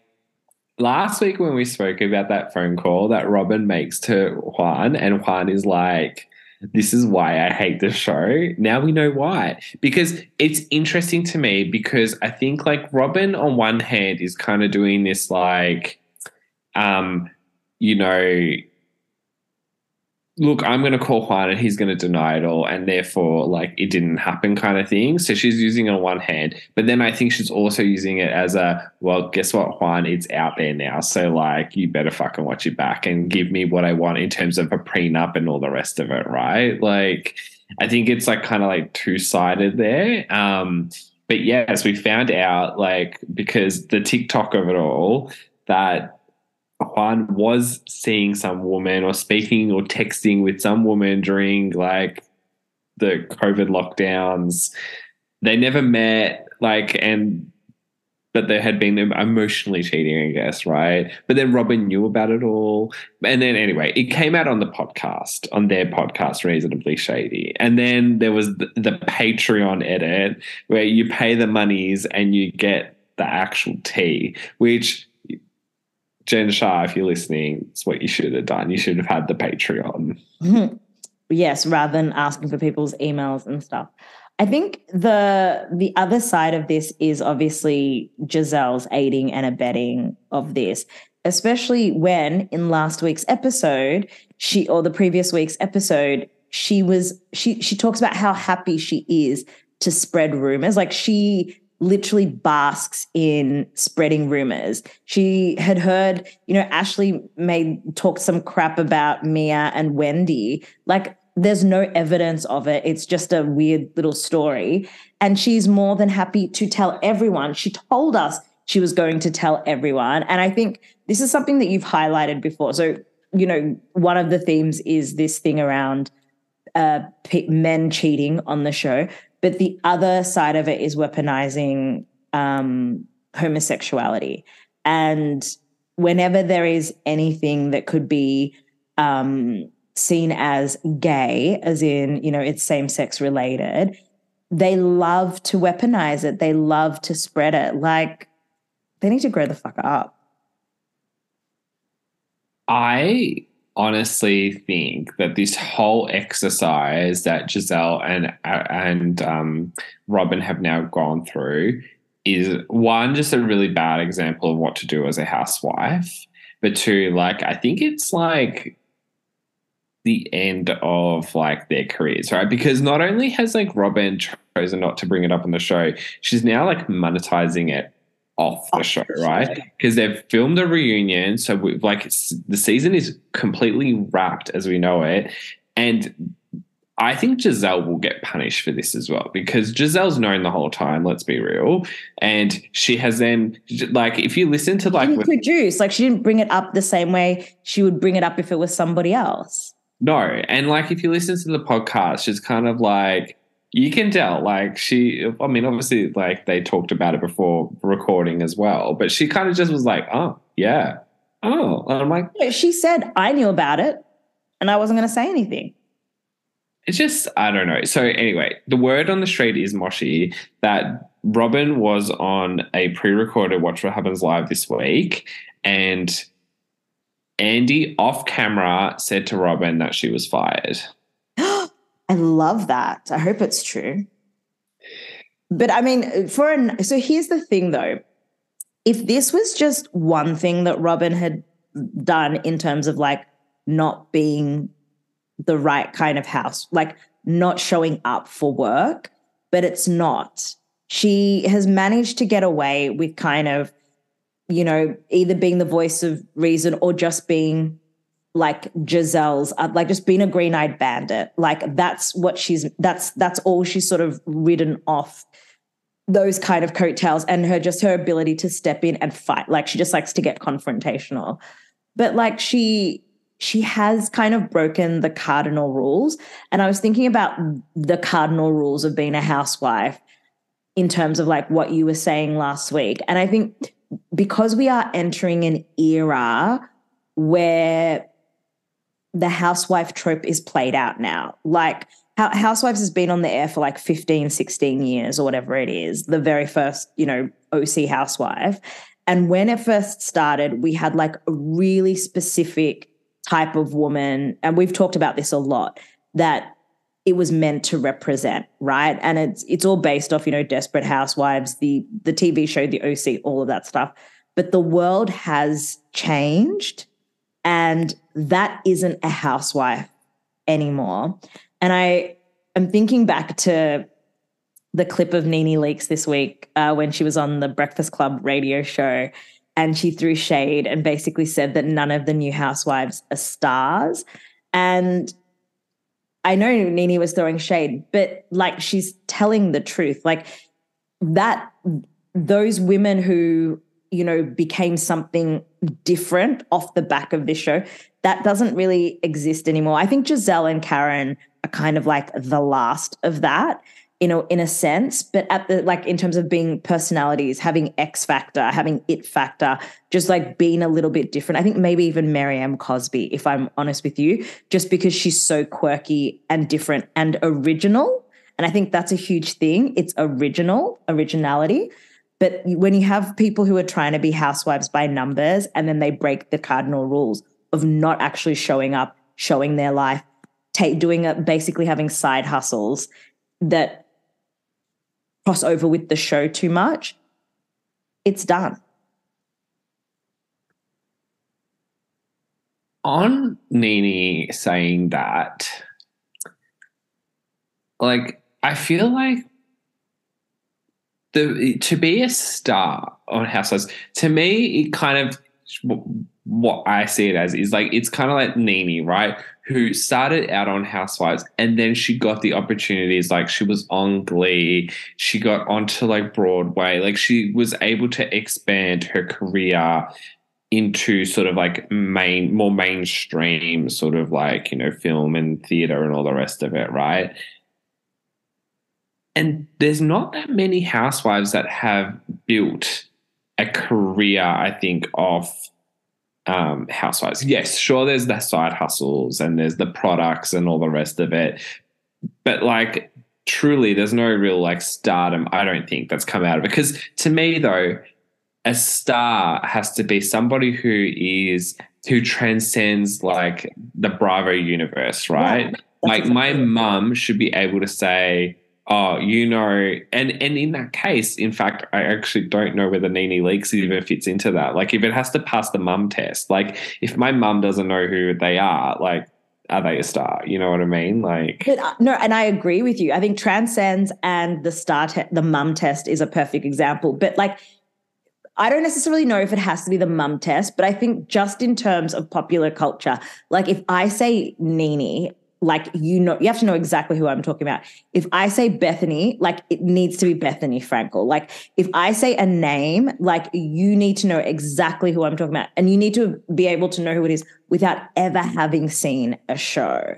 Speaker 2: last week when we spoke about that phone call that Robyn makes to Juan, and Juan is like, this is why I hate the show. Now we know why. Because it's interesting to me because I think like Robyn on one hand is kind of doing this like um you know look, I'm going to call Juan and he's going to deny it all. And therefore, like, it didn't happen kind of thing. So she's using it on one hand. But then I think she's also using it as a, well, guess what, Juan? It's out there now. So, like, you better fucking watch it back and give me what I want in terms of a prenup and all the rest of it, right? Like, I think it's like kind of like two sided there. Um, but yes, we found out, like, because the TikTok of it all, that Juan was seeing some woman or speaking or texting with some woman during like the COVID lockdowns. They never met, like, and but there had been emotionally cheating, I guess, right? But then Robyn knew about it all. And then anyway, it came out on the podcast, on their podcast, Reasonably Shady. And then there was the, the Patreon edit where you pay the monies and you get the actual tea, which Jen Shah, if you're listening, it's what you should have done. You should have had the Patreon.
Speaker 1: Mm-hmm. Yes, rather than asking for people's emails and stuff. I think the the other side of this is obviously Gizelle's aiding and abetting of this, especially when in last week's episode, she or the previous week's episode, she was she she talks about how happy she is to spread rumors. Like she literally basks in spreading rumors. She had heard, you know, Ashley made talk some crap about Mia and Wendy. Like there's no evidence of it. It's just a weird little story. And she's more than happy to tell everyone. She told us she was going to tell everyone. And I think this is something that you've highlighted before. So, you know, one of the themes is this thing around uh, men cheating on the show. But the other side of it is weaponizing um, homosexuality. And whenever there is anything that could be um, seen as gay, as in, you know, it's same sex related, they love to weaponize it. They love to spread it. Like, they need to grow the fuck up.
Speaker 2: I honestly think that this whole exercise that Gizelle and and um, Robyn have now gone through is one just a really bad example of what to do as a housewife, but two, like I think it's like the end of like their careers, right? Because not only has like Robyn chosen not to bring it up on the show, she's now like monetizing it off the show, right? Because they've filmed a reunion, so we, like the season is completely wrapped as we know it, and I think Gizelle will get punished for this as well because Gizelle's known the whole time. Let's be real, and she has then like if you listen to like
Speaker 1: she produce like she didn't bring it up the same way she would bring it up if it was somebody else.
Speaker 2: No, and like if you listen to the podcast, she's kind of like you can tell like she i mean obviously like they talked about it before recording as well but she kind of just was like oh yeah. Oh and i'm like
Speaker 1: she said i knew about it and i wasn't going to say anything.
Speaker 2: It's just i don't know. So anyway the word on the street is moshi that robyn was on a pre-recorded watch what happens live this week and andy off camera said to robyn that she was fired
Speaker 1: I love that. I hope it's true. But I mean, for an so here's the thing though. If this was just one thing that Robyn had done in terms of like not being the right kind of house, like not showing up for work, but it's not. She has managed to get away with kind of, you know, either being the voice of reason or just being like Gizelle's, uh, like just being a green eyed bandit. Like that's what she's, that's, that's all she's sort of ridden off those kind of coattails and her, just her ability to step in and fight. Like she just likes to get confrontational. But like she, she has kind of broken the cardinal rules. And I was thinking about the cardinal rules of being a housewife in terms of like what you were saying last week. And I think because we are entering an era where the housewife trope is played out now. Like Housewives has been on the air for like 15, 16 years or whatever it is, the very first, you know, OC housewife. And when it first started, we had like a really specific type of woman, and we've talked about this a lot, that it was meant to represent, right? And it's it's all based off, you know, Desperate Housewives, the the TV show, the OC, all of that stuff. But the world has changed and that isn't a housewife anymore. And I am thinking back to the clip of Nene Leakes this week uh, when she was on the Breakfast Club radio show and she threw shade and basically said that none of the new housewives are stars. And I know Nene was throwing shade, but like she's telling the truth. Like that, those women who you know, became something different off the back of this show. That doesn't really exist anymore. I think Gizelle and Karen are kind of like the last of that, you know, in a sense. But at the like in terms of being personalities, having X factor, having it factor, just like being a little bit different. I think maybe even Miriam Cosby, if I'm honest with you, just because she's so quirky and different and original. And I think that's a huge thing. It's original, originality. But when you have people who are trying to be housewives by numbers and then they break the cardinal rules of not actually showing up, showing their life, take, doing it, basically having side hustles that cross over with the show too much, it's done.
Speaker 2: On Nene saying that, like, I feel like the to be a star on Housewives to me it kind of what I see it as is like it's kind of like Nene, right? Who started out on Housewives and then she got the opportunities. Like she was on Glee, she got onto like Broadway, like she was able to expand her career into sort of like main, more mainstream sort of like you know film and theater and all the rest of it, right? And there's not that many housewives that have built a career, I think, of um, housewives. Yes, sure, there's the side hustles and there's the products and all the rest of it. But like, truly, there's no real like stardom, I don't think, that's come out of it. Because to me, though, a star has to be somebody who is who transcends like the Bravo universe, right? Yeah, like my mum should be able to say, oh, you know, and and in that case, in fact, I actually don't know whether Nene Leakes even fits into that. Like, if it has to pass the mum test, like if my mum doesn't know who they are, like. Are they a star? You know what I mean? Like
Speaker 1: but, uh, no, and I agree with you. I think transcends and the star, te- the mum test is a perfect example. But like, I don't necessarily know if it has to be the mum test, but I think just in terms of popular culture, like if I say Nene, like you know you have to know exactly who i'm talking about. If i say bethenny like it needs to be bethenny frankel. Like if i say a name like you need to know exactly who i'm talking about. And you need to be able to know who it is without ever having seen a show.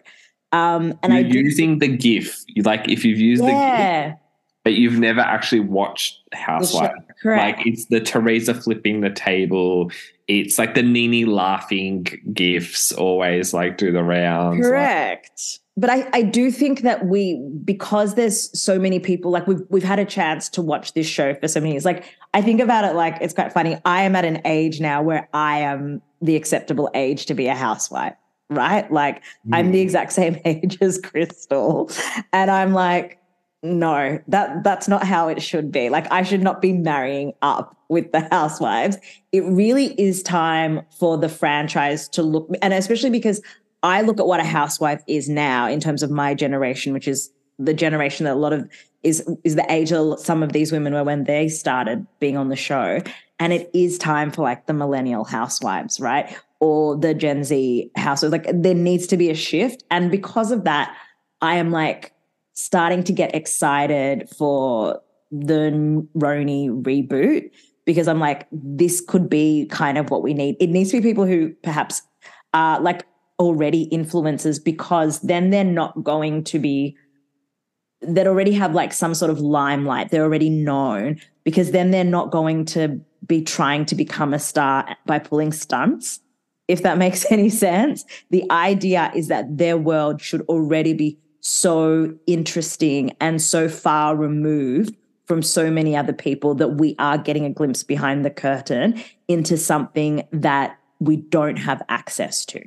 Speaker 1: Um and
Speaker 2: You're i using the gif. Like if you've used yeah. the gif but you've never actually watched housewives like it's the teresa flipping the table it's like the Nene laughing gifs always like do the rounds.
Speaker 1: Correct. Like. But I, I do think that we because there's so many people like we've we've had a chance to watch this show for so many years. Like I think about it like it's quite funny. I am at an age now where I am the acceptable age to be a housewife, right? Like mm. I'm the mm. exact same age as Crystal, and I'm like no, that that's not how it should be. Like I should not be marrying up with the housewives. It really is time for the franchise to look and especially because I look at what a housewife is now in terms of my generation, which is the generation that a lot of is is the age of some of these women were when they started being on the show. And it is time for like the millennial housewives, right? Or the Gen Z housewives. Like there needs to be a shift. And because of that, I am like starting to get excited for the RHONY reboot because I'm like, this could be kind of what we need. It needs to be people who perhaps are like already influencers because then they're not going to be that already have like some sort of limelight. They're already known because then they're not going to be trying to become a star by pulling stunts. If that makes any sense, the idea is that their world should already be so interesting and so far removed from so many other people that we are getting a glimpse behind the curtain into something that we don't have access to.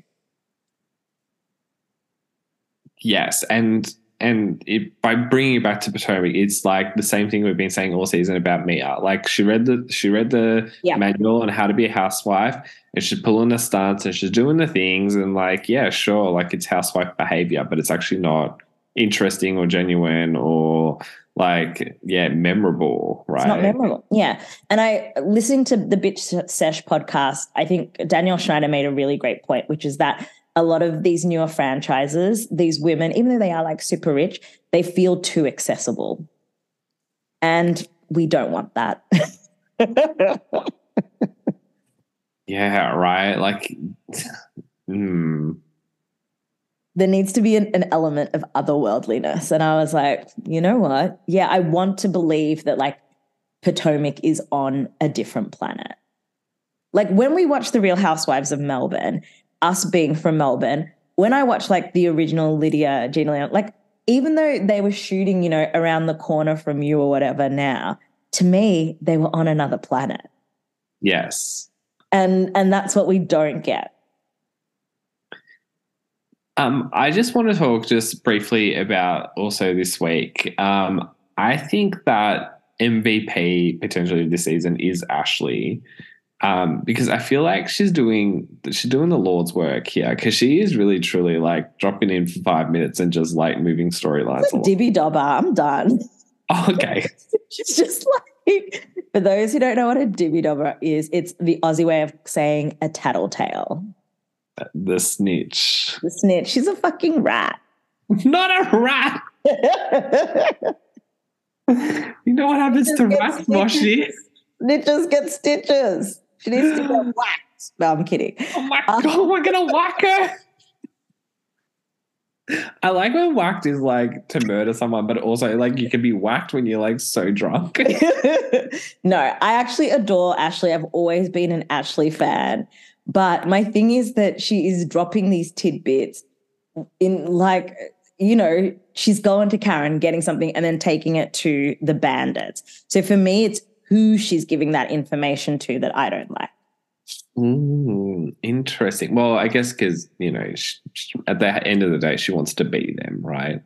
Speaker 2: Yes, and and it, by bringing it back to Potomac, it's like the same thing we've been saying all season about Mia. Like she read the she read the yeah. manual on how to be a housewife, and she's pulling the stunts and she's doing the things, and like yeah, sure, like it's housewife behavior, but it's actually not interesting or genuine or like yeah memorable right
Speaker 1: it's not memorable. Yeah. And i listening to the bitch sesh podcast i think danielle schneider made a really great point which is that a lot of these newer franchises these women even though they are like super rich they feel too accessible. And we don't want that.
Speaker 2: Yeah right? Like hmm
Speaker 1: there needs to be an, an, element of otherworldliness. And I was like, you know what? Yeah, I want to believe that like Potomac is on a different planet. Like when we watch The Real Housewives of Melbourne, us being from Melbourne, when I watch like the original Lydia, Gina Liano, like even though they were shooting, you know, around the corner from you or whatever now, to me, they were on another planet.
Speaker 2: Yes.
Speaker 1: And and that's what we don't get.
Speaker 2: Um, I just want to talk just briefly about also this week. Um, I think that MVP potentially this season is Ashley. Um, because I feel like she's doing she's doing the Lord's work here because she is really truly like dropping in for five minutes and just like moving storylines.
Speaker 1: Dibby dobber, I'm done.
Speaker 2: Oh, okay,
Speaker 1: she's just like for those who don't know what a dibby dobber is, it's the Aussie way of saying a tattletale.
Speaker 2: The snitch.
Speaker 1: The snitch. She's a fucking rat.
Speaker 2: Not a rat. you know what happens to rats, Moshi?
Speaker 1: Snitches get stitches. She needs to get whacked. No, I'm kidding.
Speaker 2: Oh my um, god, we're gonna whack her. I like when whacked is like to murder someone, but also like you can be whacked when you're like so drunk.
Speaker 1: no, I actually adore Ashley. I've always been an Ashley fan. But my thing is that she is dropping these tidbits in like, you know, she's going to Karen, getting something, and then taking it to the bandits. So for me, it's who she's giving that information to that I don't like.
Speaker 2: Mm, interesting. Well, I guess because, you know, she, she, at the end of the day, she wants to be them, right?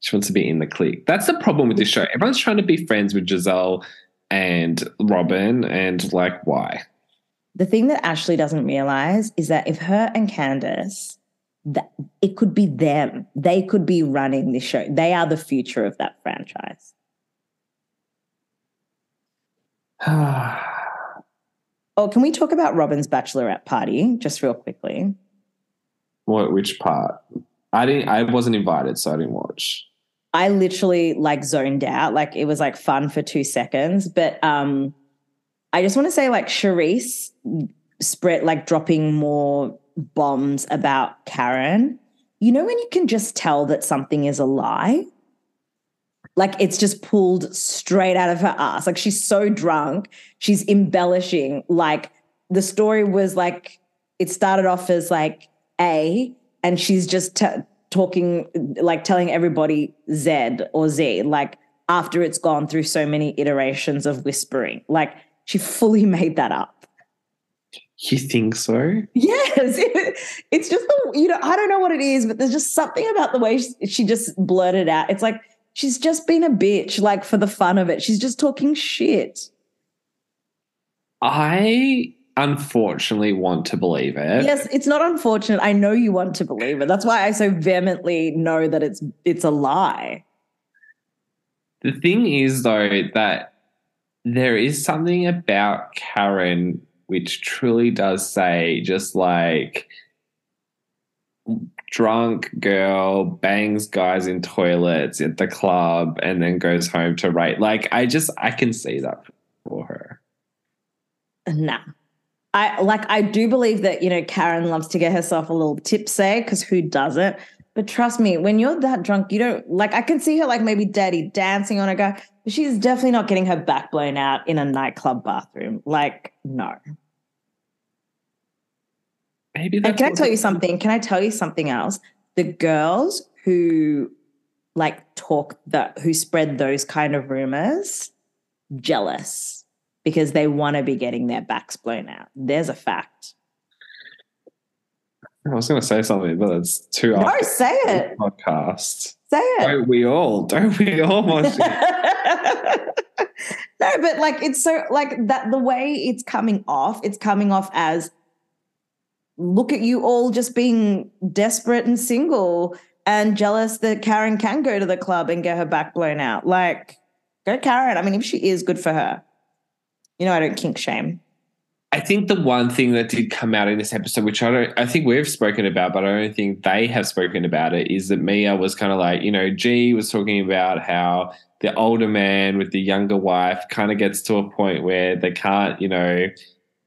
Speaker 2: She wants to be in the clique. That's the problem with this show. Everyone's trying to be friends with Gizelle and Robyn, and like, why?
Speaker 1: The thing that Ashley doesn't realize is that if her and Candiace, that it could be them. They could be running this show. They are the future of that franchise. oh, can we talk about Robyn's bachelorette party just real quickly?
Speaker 2: What? Which part? I didn't. I wasn't invited, so I didn't watch.
Speaker 1: I literally like zoned out. Like it was like fun for two seconds, but um, I just want to say like Charrisse spread like dropping more bombs about Karen. You know when you can just tell that something is a lie? Like it's just pulled straight out of her ass. Like she's so drunk, she's embellishing. Like the story was like it started off as like A, and she's just t- talking, like telling everybody Z or Z, like after it's gone through so many iterations of whispering. Like she fully made that up.
Speaker 2: You think so?
Speaker 1: Yes. It, it's just, the, you know, I don't know what it is, but there's just something about the way she, she just blurted out. It's like she's just been a bitch, like for the fun of it. She's just talking shit.
Speaker 2: I unfortunately want to believe it.
Speaker 1: Yes, it's not unfortunate. I know you want to believe it. That's why I so vehemently know that it's it's a lie.
Speaker 2: The thing is though that there is something about Karen which truly does say just like drunk girl bangs guys in toilets at the club and then goes home to write. Like I just I can see that for her.
Speaker 1: Nah. I like I do believe that, you know, Karen loves to get herself a little tipsy because who doesn't? But trust me, when you're that drunk, you don't like I can see her like maybe daddy dancing on a guy, but she's definitely not getting her back blown out in a nightclub bathroom. Like, no.
Speaker 2: Maybe
Speaker 1: can I tell you something? Can I tell you something else? The girls who like talk that who spread those kind of rumors, jealous because they want to be getting their backs blown out. There's a fact.
Speaker 2: I was going to say something, but it's too.
Speaker 1: No, say it.
Speaker 2: Podcast.
Speaker 1: Say it.
Speaker 2: Don't we all? Don't we all? no,
Speaker 1: but like it's so like that. The way it's coming off, it's coming off as look at you all just being desperate and single and jealous that Karen can go to the club and get her back blown out. Like, go Karen. I mean, if she is good for her, you know, I don't kink shame.
Speaker 2: I think the one thing that did come out in this episode, which I don't, I think we've spoken about, but I don't think they have spoken about it, is that Mia was kind of like, you know, G was talking about how the older man with the younger wife kind of gets to a point where they can't, you know,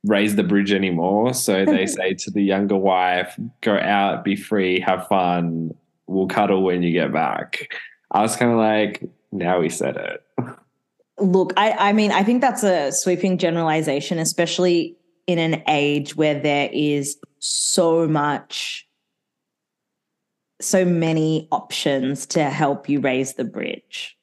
Speaker 2: raise the bridge anymore. So they say to the younger wife, go out, be free, have fun, we'll cuddle when you get back. I was kind of like, now we said it.
Speaker 1: Look, I, I mean, I think that's a sweeping generalization, especially in an age where there is so much, so many options to help you raise the bridge.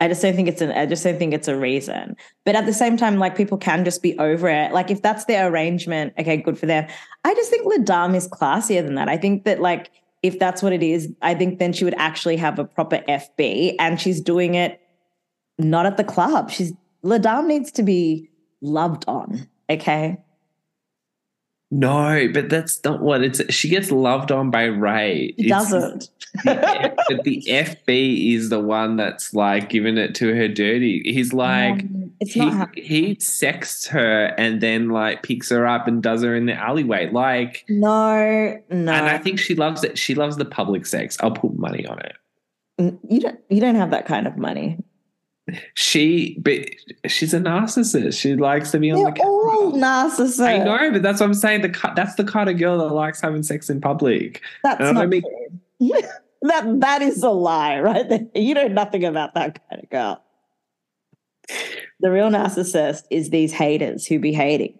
Speaker 1: I just don't think it's an I just don't think it's a reason. But at the same time, like people can just be over it. Like if that's their arrangement, okay, good for them. I just think Ladam is classier than that. I think that like if that's what it is, I think then she would actually have a proper FB and she's doing it not at the club. She's Ladam needs to be loved on. Okay.
Speaker 2: No, but that's not what it's. She gets loved on by Ray.
Speaker 1: He doesn't.
Speaker 2: the, but the FB is the one that's like giving it to her dirty. He's like,
Speaker 1: Um, it's
Speaker 2: he,
Speaker 1: not
Speaker 2: he sexts her and then like picks her up and does her in the alleyway. Like,
Speaker 1: No, no.
Speaker 2: and I think she loves it. She loves the public sex. I'll put money on it.
Speaker 1: you don't you don't have that kind of money.
Speaker 2: She, but she's a narcissist. She likes to be on
Speaker 1: They're
Speaker 2: the camera.
Speaker 1: all narcissists.
Speaker 2: I know, but that's what I'm saying. The that's the kind of girl that likes having sex in public.
Speaker 1: That's
Speaker 2: I
Speaker 1: not
Speaker 2: mean-
Speaker 1: true. that that is a lie, right? You know nothing about that kind of girl. The real narcissist is these haters who be hating.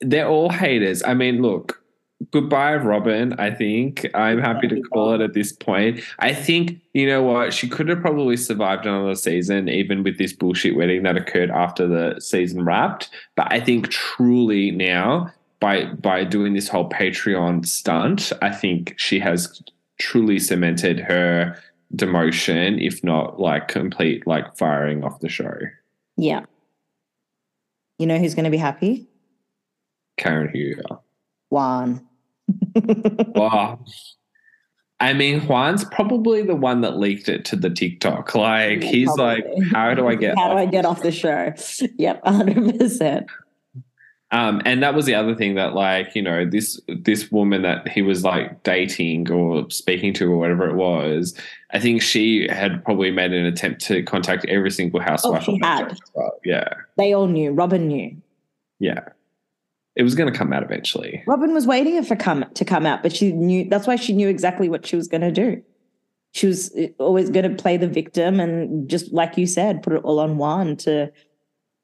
Speaker 2: they're all haters. I mean, look, goodbye, Robyn. I think I'm happy to call it at this point. I think you know what she could have probably survived another season, even with this bullshit wedding that occurred after the season wrapped. But I think truly now, by by doing this whole Patreon stunt, I think she has truly cemented her demotion, if not like complete like firing off the show.
Speaker 1: Yeah. You know who's going to be happy?
Speaker 2: Karen Huger.
Speaker 1: Juan.
Speaker 2: Wow. I mean, Juan's probably the one that leaked it to the TikTok. Like, he's probably. like, how do I get
Speaker 1: How do I get off the show? Yep, 100%.
Speaker 2: Um, and that was the other thing that, like, you know, this this woman that he was like dating or speaking to or whatever it was, I think she had probably made an attempt to contact every single housewife.
Speaker 1: Oh, she had.
Speaker 2: Well. Yeah.
Speaker 1: They all knew. Robyn knew.
Speaker 2: Yeah it was going to come out eventually.
Speaker 1: Robyn was waiting for come to come out, but she knew that's why she knew exactly what she was going to do. She was uh, always going to play the victim and just like you said, put it all on Juan to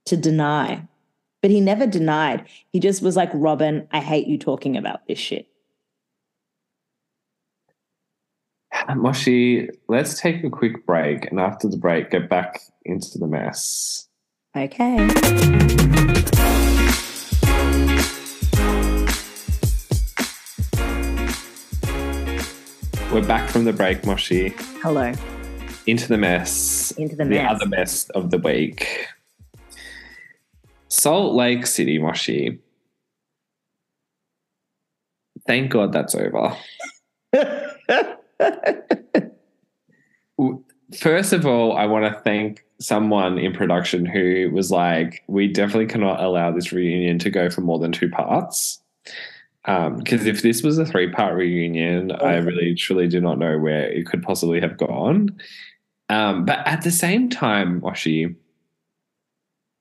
Speaker 1: to deny. But he never denied. He just was like, "Robyn, I hate you talking about this shit.
Speaker 2: Moshi, let's take a quick break and after the break, get back into the mess.
Speaker 1: Okay.
Speaker 2: We're back from the break, Moshi.
Speaker 1: Hello.
Speaker 2: Into the mess.
Speaker 1: Into the mess.
Speaker 2: The other mess of the week. Salt Lake City, Moshi. Thank God that's over. First of all, I want to thank someone in production who was like, we definitely cannot allow this reunion to go for more than two parts. Because um, if this was a three part reunion, I really truly do not know where it could possibly have gone. Um, but at the same time, Moshi,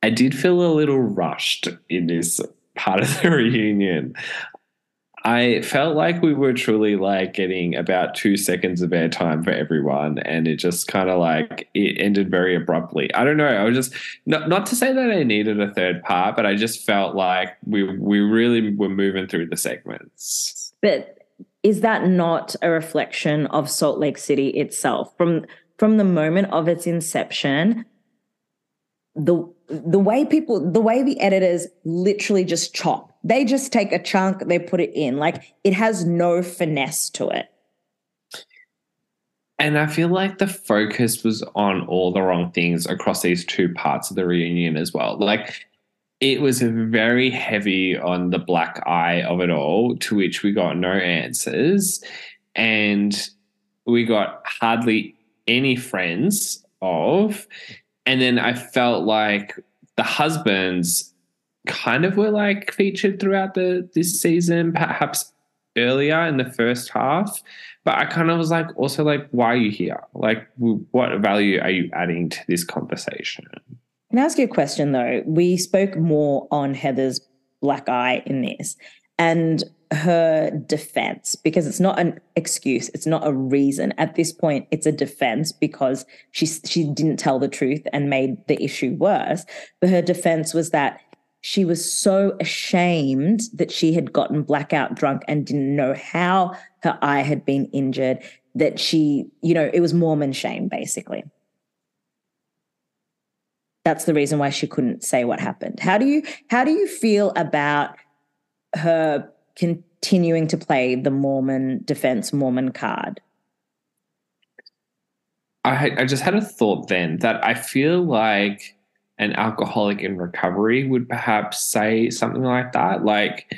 Speaker 2: I did feel a little rushed in this part of the reunion. I felt like we were truly like getting about two seconds of airtime for everyone, and it just kind of like it ended very abruptly. I don't know. I was just not not to say that I needed a third part, but I just felt like we we really were moving through the segments.
Speaker 1: But is that not a reflection of Salt Lake City itself from from the moment of its inception? The the way people the way the editors literally just chop they just take a chunk, they put it in. Like it has no finesse to it.
Speaker 2: And I feel like the focus was on all the wrong things across these two parts of the reunion as well. Like it was very heavy on the black eye of it all, to which we got no answers. And we got hardly any friends of. And then I felt like the husbands kind of were like featured throughout the this season, perhaps earlier in the first half. But I kind of was like, also like, why are you here? Like, what value are you adding to this conversation?
Speaker 1: Can I ask you a question though? We spoke more on Heather's black eye in this and her defense because it's not an excuse it's not a reason at this point it's a defense because she she didn't tell the truth and made the issue worse but her defense was that she was so ashamed that she had gotten blackout drunk and didn't know how her eye had been injured that she, you know, it was Mormon shame basically. That's the reason why she couldn't say what happened. How do you how do you feel about her continuing to play the Mormon defense Mormon card?
Speaker 2: I I just had a thought then that I feel like an alcoholic in recovery would perhaps say something like that. Like,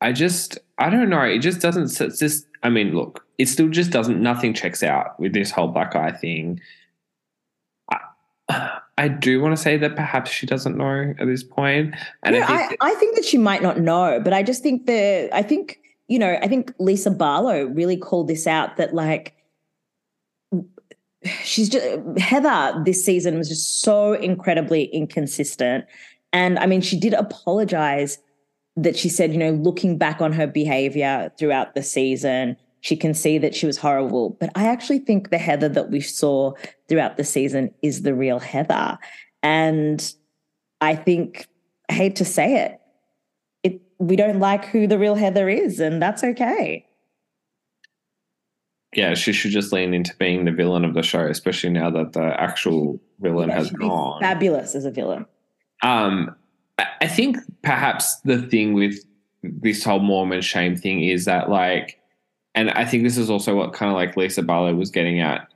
Speaker 2: I just, I don't know. It just doesn't, it's just, I mean, look, it still just doesn't, nothing checks out with this whole black eye thing. I, I do want to say that perhaps she doesn't know at this point.
Speaker 1: And yeah, I, think, I, I think that she might not know, but I just think that, I think, you know, I think Lisa Barlow really called this out that like, she's just Heather this season was just so incredibly inconsistent. And I mean, she did apologize that she said, you know, looking back on her behavior throughout the season, she can see that she was horrible. But I actually think the Heather that we saw throughout the season is the real Heather. And I think, I hate to say it, we don't like who the real Heather is, and that's okay.
Speaker 2: Yeah, she should just lean into being the villain of the show, especially now that the actual villain
Speaker 1: Yeah,
Speaker 2: has gone.
Speaker 1: Fabulous as a villain.
Speaker 2: Um, I I think perhaps the thing with this whole Mormon shame thing is that like, and I think this is also what kind of like Lisa Barlow was getting at.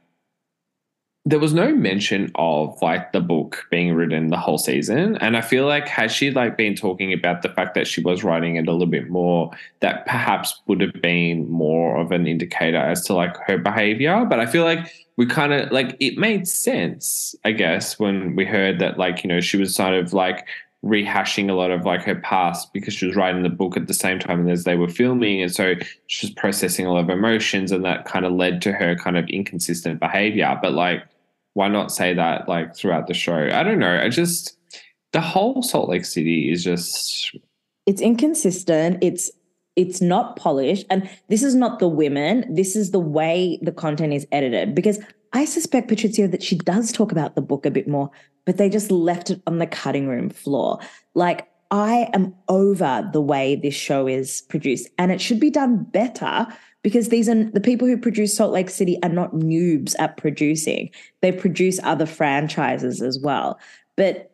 Speaker 2: There was no mention of like the book being written the whole season, and I feel like had she like been talking about the fact that she was writing it a little bit more, that perhaps would have been more of an indicator as to like her behavior. But I feel like we kind of like it made sense, I guess, when we heard that like you know she was sort of like rehashing a lot of like her past because she was writing the book at the same time as they were filming. And so she was processing a lot of emotions and that kind of led to her kind of inconsistent behavior. But like why not say that like throughout the show i don't know i just the whole salt lake city is just
Speaker 1: It's inconsistent. It's it's not polished, and this is not the women. This is the way the content is edited. Because I suspect Patricia that she does talk about the book a bit more, but they just left it on the cutting room floor. Like I am over the way this show is produced, and it should be done better because these are the people who produce Salt Lake City are not noobs at producing. They produce other franchises as well. But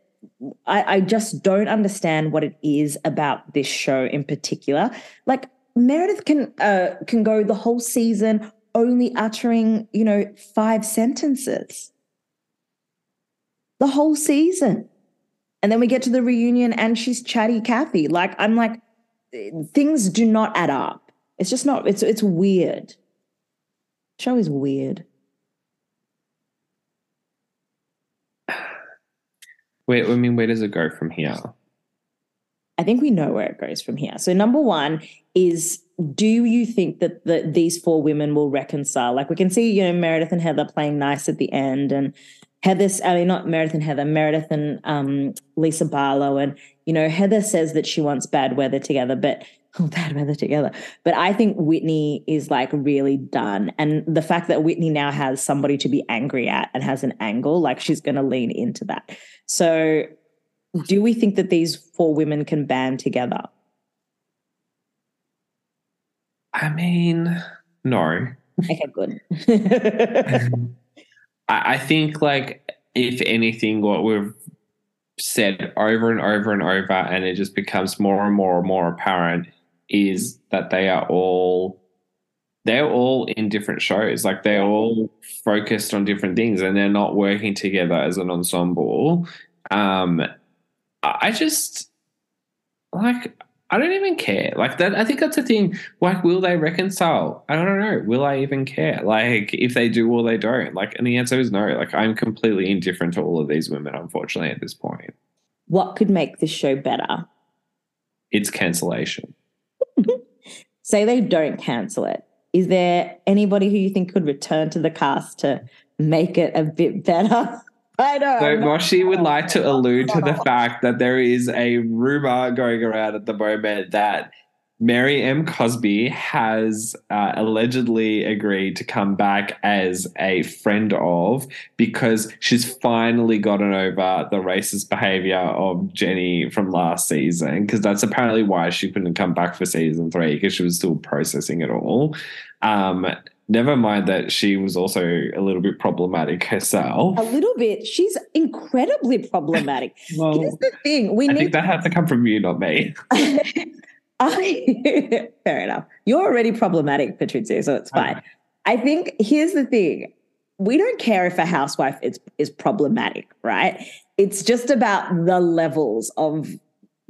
Speaker 1: I, I just don't understand what it is about this show in particular. Like Meredith can uh, can go the whole season only uttering, you know, five sentences. The whole season. And then we get to the reunion and she's chatty Kathy. Like I'm like, things do not add up. It's just not, it's it's weird. Show is weird.
Speaker 2: where i mean where does it go from here
Speaker 1: I think we know where it goes from here. So number one is do you think that the, these four women will reconcile? Like we can see, you know, Meredith and Heather playing nice at the end, and Heather's, I mean, not Meredith and Heather, Meredith and um, Lisa Barlow, and you know, Heather says that she wants bad weather together, but oh, bad weather together. But I think Whitney is like really done, and the fact that Whitney now has somebody to be angry at and has an angle, like she's going to lean into that. So do we think that these four women can band together?
Speaker 2: i mean no
Speaker 1: Okay, good.
Speaker 2: I, I think like if anything, what we've said over and over and over, and it just becomes more and more and more apparent, is that they are all they're all in different shows. Like they're all focused on different things, and they're not working together as an ensemble. Um, I just like. I don't even care. Like that, I think that's the thing. Like, will they reconcile? I don't know. Will I even care? Like, if they do or they don't. Like, and the answer is no. Like, I'm completely indifferent to all of these women. Unfortunately, at this point,
Speaker 1: what could make this show better?
Speaker 2: it's cancellation.
Speaker 1: Say they don't cancel it. Is there anybody who you think could return to the cast to make it a bit better? I know.
Speaker 2: So Moshi would like to allude to the fact that there is a rumor going around at the moment that Mary M. Cosby has uh, allegedly agreed to come back as a friend of because she's finally gotten over the racist behavior of Jennie from last season. Because that's apparently why she couldn't come back for season three because she was still processing it all. Um, never mind that she was also a little bit problematic herself.
Speaker 1: a little bit. She's incredibly problematic.
Speaker 2: Well,
Speaker 1: Here's the thing: we
Speaker 2: I
Speaker 1: need
Speaker 2: think that had to come from you, not me.
Speaker 1: I fair enough. You're already problematic, Patrizia, so it's fine. I think here's the thing. We don't care if a housewife is, is problematic, right? It's just about the levels of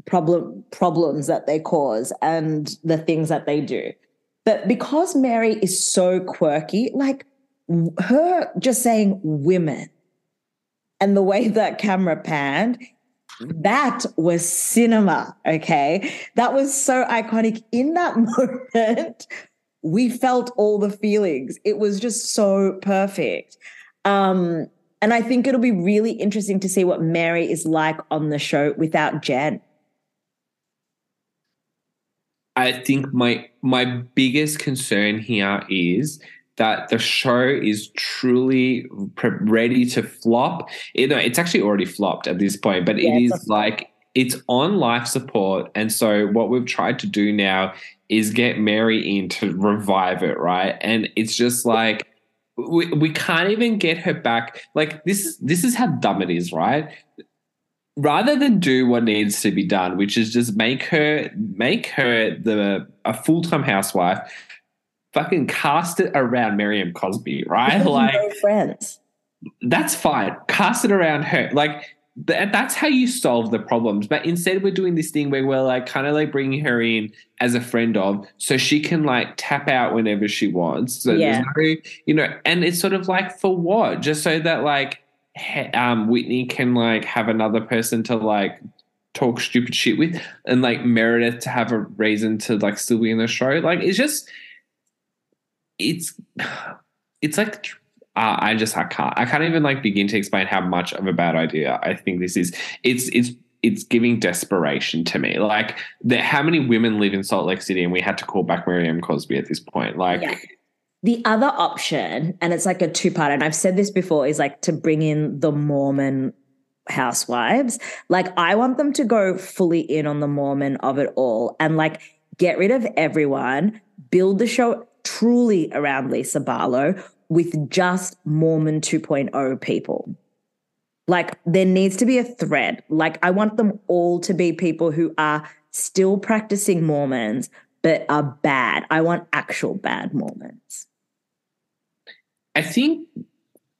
Speaker 1: problem problems that they cause and the things that they do. But because Mary is so quirky, like her just saying women and the way that camera panned, that was cinema. Okay. That was so iconic. In that moment, we felt all the feelings. It was just so perfect. Um, and I think it'll be really interesting to see what Mary is like on the show without Jen.
Speaker 2: I think my my biggest concern here is that the show is truly pre- ready to flop. You know, it's actually already flopped at this point, but
Speaker 1: Yeah, it's
Speaker 2: is like it's on life support. And so what we've tried to do now is get Mary in to revive it, right? And it's just like we, we can't even get her back. Like this is this is how dumb it is, right? Rather than do what needs to be done, which is just make her make her the a full time housewife, fucking cast it around Mary M. Cosby, right? Like
Speaker 1: no friends.
Speaker 2: That's fine. Cast it around her. Like th- that's how you solve the problems. But instead, we're doing this thing where we're like kind of like bringing her in as a friend of, so she can like tap out whenever she wants. So
Speaker 1: Yeah.
Speaker 2: there's no, you know, and it's sort of like for what? Just so that like he- um, Whitney can like have another person to like talk stupid shit with, and like Meredith to have a reason to like still be in the show. Like it's just, it's, it's like uh, I just I can't I can't even like begin to explain how much of a bad idea I think this is. It's it's it's giving desperation to me. Like the, how many women live in Salt Lake City and we had to call back Mary M. Cosby at this point. Like
Speaker 1: Yeah. The other option, and it's like a two part, and I've said this before, is like to bring in the Mormon housewives. Like, I want them to go fully in on the Mormon of it all and like get rid of everyone, build the show truly around Lisa Barlow with just Mormon 2.0 people. Like, there needs to be a thread. Like, I want them all to be people who are still practicing Mormons, but are bad. I want actual bad Mormons.
Speaker 2: I think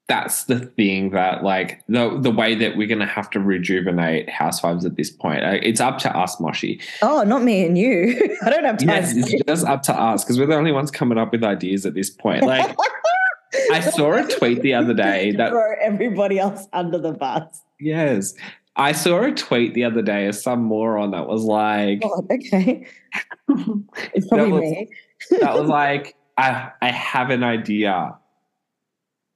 Speaker 2: that's the thing that like the the way that we're gonna have to rejuvenate housewives at this point. Uh, It's up to us, Moshi.
Speaker 1: Oh, not me and you. I don't have time.
Speaker 2: Yes, it's just up to us because we're the only ones coming up with ideas at this point. Like I saw a tweet the other day that
Speaker 1: throw everybody else under the bus.
Speaker 2: Yes. I saw a tweet the other day of some moron that was like,
Speaker 1: God, okay. It's probably
Speaker 2: was-
Speaker 1: me.
Speaker 2: that was like, I, I have an idea.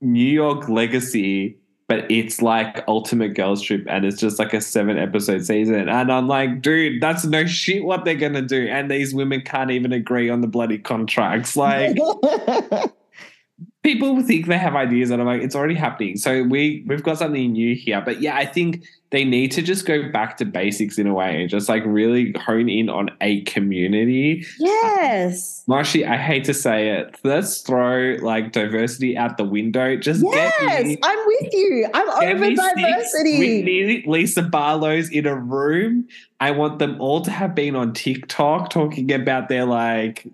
Speaker 2: New York Legacy, but it's like Ultimate Girls Trip and it's just like a seven episode season. And I'm like, dude, that's no shit what they're going to do. And these women can't even agree on the bloody contracts. Like, people think they have ideas and I'm like, it's already happening. So we we've got something new here. But yeah, I think they need to just go back to basics in a way and just like really hone in on a community.
Speaker 1: yes.
Speaker 2: Moshi, I hate to say it. Let's throw like diversity out the window. Just
Speaker 1: Yes,
Speaker 2: get me,
Speaker 1: I'm with you. I'm over diversity.
Speaker 2: Lisa Barlow's in a room. I want them all to have been on TikTok talking about their like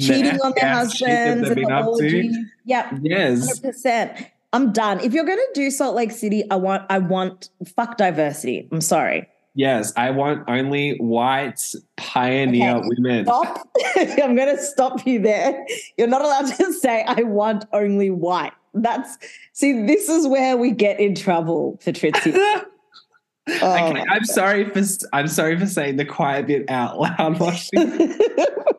Speaker 1: Cheating on their
Speaker 2: shit that
Speaker 1: husbands and
Speaker 2: been
Speaker 1: the
Speaker 2: up to.
Speaker 1: Yep.
Speaker 2: Yes.
Speaker 1: 100%. I'm done. If you're going to do Salt Lake City, I want I want fuck diversity. I'm sorry.
Speaker 2: Yes, I want only white pioneer
Speaker 1: Okay.
Speaker 2: women.
Speaker 1: Stop. I'm going to stop you there. You're not allowed to say I want only white. That's see this is where we get in trouble, Patrizia. Oh.
Speaker 2: Okay, I'm sorry for I'm sorry for saying the quiet bit out loud.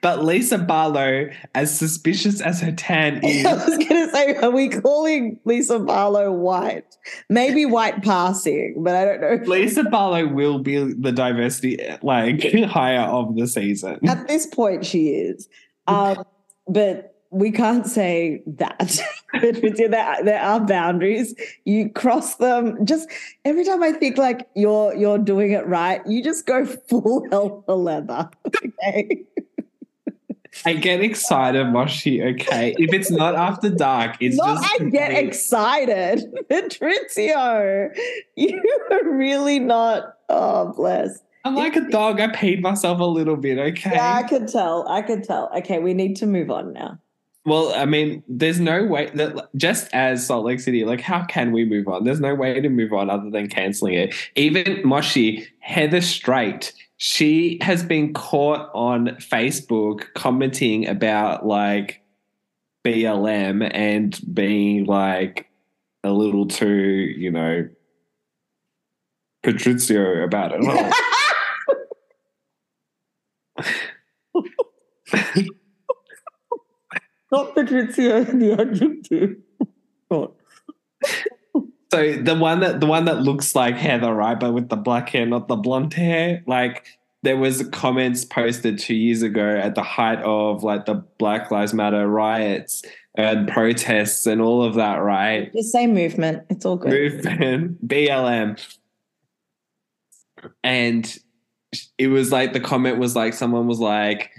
Speaker 2: but Lisa Barlow, as suspicious as her tan is.
Speaker 1: I was going to say, are we calling Lisa Barlow white? Maybe white passing, but I don't know.
Speaker 2: Lisa Barlow will be the diversity like hire of the season.
Speaker 1: At this point, she is. Um, but we can't say that. There are boundaries. You cross them. Just every time I think like you're you're doing it right, you just go full hell for leather. Okay.
Speaker 2: I get excited, Moshi. Okay, if it's not after dark, it's
Speaker 1: Not
Speaker 2: just
Speaker 1: I get
Speaker 2: complete-
Speaker 1: excited. Patrizio, you are really not. Oh, bless.
Speaker 2: I'm like a dog. I peed myself a little bit. Okay.
Speaker 1: Yeah, I could tell. I could tell. Okay, we need to move on now.
Speaker 2: Well, I mean, there's no way that just as Salt Lake City, like, how can we move on? There's no way to move on other than canceling it. Even Moshi, Heather Straight, she has been caught on Facebook commenting about like BLM and being like a little too, you know, Patrizio about it.
Speaker 1: Not Patrizio, the adjective. Oh.
Speaker 2: So the one that the one that looks like Heather, right, but with the black hair, not the blonde hair. Like there was comments posted two years ago at the height of like the Black Lives Matter riots and protests and all of that, right?
Speaker 1: The same movement. It's all good.
Speaker 2: Movement, BLM. and it was like the comment was like someone was like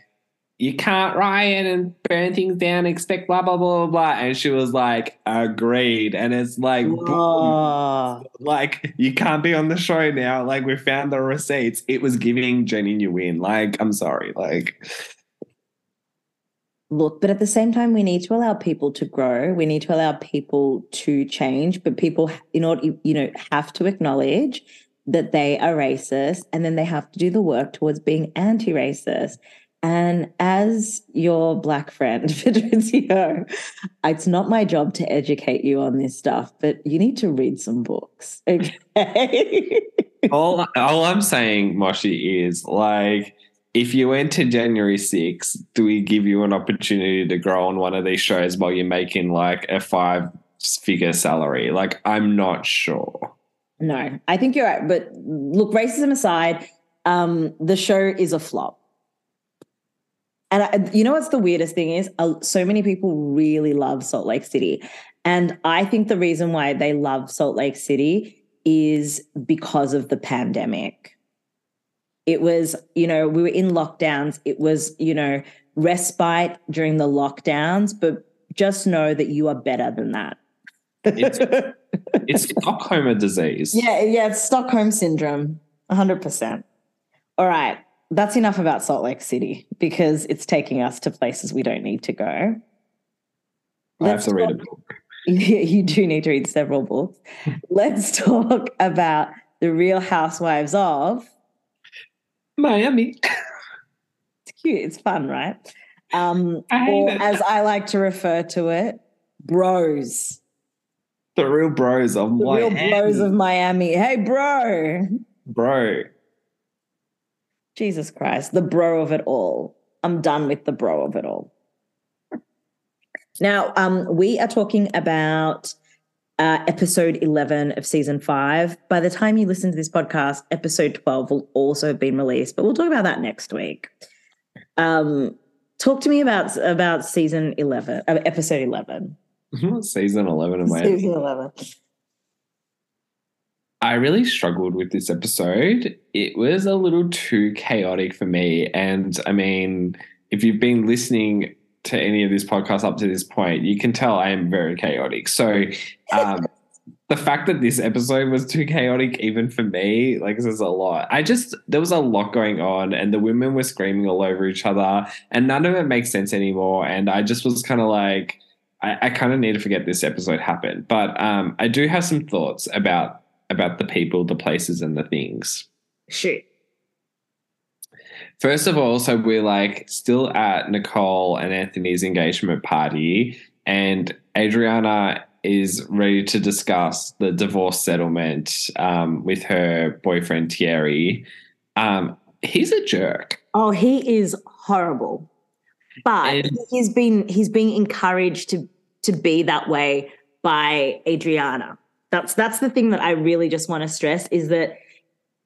Speaker 2: you can't riot and burn things down, expect blah blah blah blah blah. And she was like, agreed. And it's like boom. like you can't be on the show now. Like we found the receipts. It was giving Jennie Nguyen. Like, I'm sorry. Like
Speaker 1: look, but at the same time, we need to allow people to grow. We need to allow people to change, but people, in order, you know, have to acknowledge that they are racist and then they have to do the work towards being anti racist. And as your black friend, Patrizio, it's not my job to educate you on this stuff, but you need to read some books. Okay.
Speaker 2: all, all I'm saying, Moshi, is like, if you went to January 6th, do we give you an opportunity to grow on one of these shows while you're making like a five figure salary? Like, I'm not sure.
Speaker 1: No, I think you're right. But look, racism aside, um, the show is a flop. And I, you know what's the weirdest thing is? Uh, so many people really love Salt Lake City. And I think the reason why they love Salt Lake City is because of the pandemic. It was, you know, we were in lockdowns. It was, you know, respite during the lockdowns, but just know that you are better than that.
Speaker 2: It's, it's Stockholm disease.
Speaker 1: Yeah, yeah, it's Stockholm syndrome, 100%. All right that's enough about Salt Lake City because it's taking us to places we don't need to go.
Speaker 2: Let's I have to read a book.
Speaker 1: Yeah, you do need to read several books. Let's talk about the Real Housewives of
Speaker 2: Miami.
Speaker 1: It's cute. It's fun, right? Um, or it. as I like to refer to it, bros.
Speaker 2: The real bros of the Miami.
Speaker 1: real bros of Miami. Hey, bro.
Speaker 2: Bro.
Speaker 1: Jesus Christ, the bro of it all. I'm done with the bro of it all. Now, um, we are talking about uh, episode 11 of season five. By the time you listen to this podcast, episode 12 will also have been released, but we'll talk about that next week. Um, talk to me about about season 11, uh, episode 11.
Speaker 2: season 11 of my
Speaker 1: season 11.
Speaker 2: I really struggled with this episode. It was a little too chaotic for me. And I mean, if you've been listening to any of this podcast up to this point, you can tell I am very chaotic. So, um, the fact that this episode was too chaotic, even for me, like says a lot. I just there was a lot going on, and the women were screaming all over each other, and none of it makes sense anymore. And I just was kind of like, I, I kind of need to forget this episode happened. But um, I do have some thoughts about about the people, the places, and the things.
Speaker 1: Shoot.
Speaker 2: First of all, so we're like still at Nicole and Anthony's engagement party, and Adriana is ready to discuss the divorce settlement um, with her boyfriend Thierry. Um, he's a jerk.
Speaker 1: Oh, he is horrible. But and, he's been he's being encouraged to to be that way by Adriana. That's that's the thing that I really just want to stress is that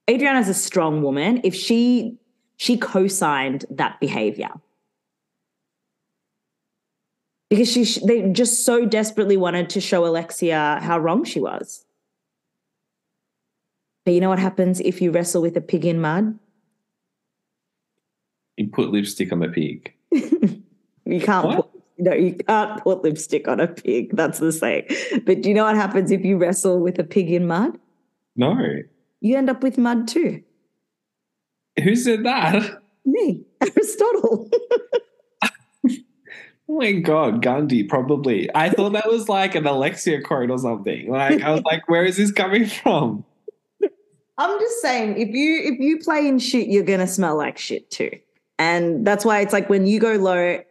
Speaker 1: Adriana's a strong woman. If she she co-signed that behavior because she they just so desperately wanted to show Alexia how wrong she was. But you know what happens if you wrestle with a pig in mud?
Speaker 2: You put lipstick on the pig.
Speaker 1: you can't what? No, you can't put lipstick on a pig. That's the saying. But do you know what happens if you wrestle with a pig in mud?
Speaker 2: No.
Speaker 1: You end up with mud too.
Speaker 2: Who said that?
Speaker 1: Me, Aristotle.
Speaker 2: oh my god, Gandhi, probably. I thought that was like an Alexia quote or something. Like I was like, where is this coming from?
Speaker 1: I'm just saying, if you if you play in shit, you're gonna smell like shit too. And that's why it's like when you go low,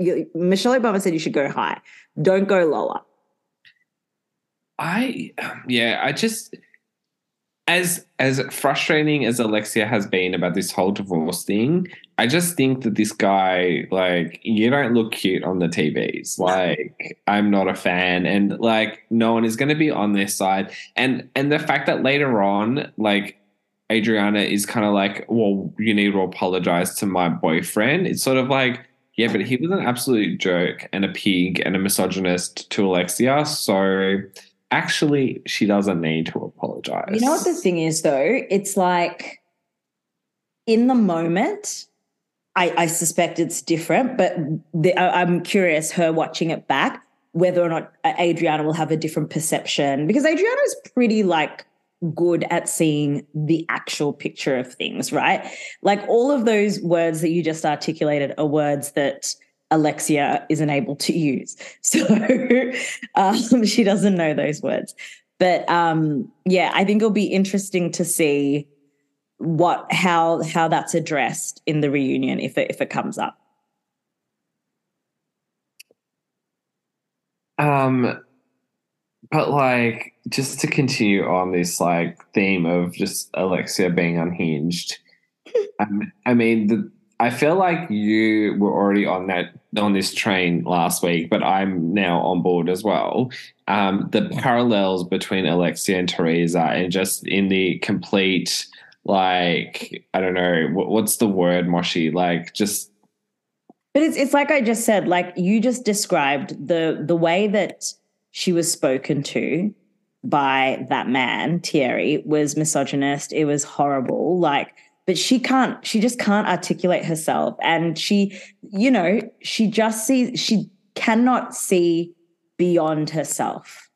Speaker 1: you, Michelle Obama said you should go high. Don't go lower.
Speaker 2: I yeah, I just as as frustrating as Alexia has been about this whole divorce thing, I just think that this guy, like, you don't look cute on the TVs. Like, I'm not a fan, and like, no one is going to be on their side. And and the fact that later on, like, Adriana is kind of like, well, you need to apologize to my boyfriend. It's sort of like, yeah, but he was an absolute joke and a pig and a misogynist to Alexia. So actually, she doesn't need to apologize.
Speaker 1: You know what the thing is, though? It's like in the moment, I, I suspect it's different, but the, I, I'm curious, her watching it back, whether or not Adriana will have a different perception because Adriana is pretty like good at seeing the actual picture of things, right? Like all of those words that you just articulated are words that Alexia isn't able to use. So um, she doesn't know those words. But um, yeah, I think it'll be interesting to see what how how that's addressed in the reunion if it if it comes up.
Speaker 2: Um but like just to continue on this like theme of just Alexia being unhinged. um, I mean the I feel like you were already on that on this train last week, but I'm now on board as well. Um, the parallels between Alexia and Teresa, and just in the complete, like I don't know what, what's the word, Moshi, like just.
Speaker 1: But it's it's like I just said, like you just described the the way that she was spoken to by that man Thierry was misogynist. It was horrible, like but she can't she just can't articulate herself. And she you know she just sees she cannot see beyond herself.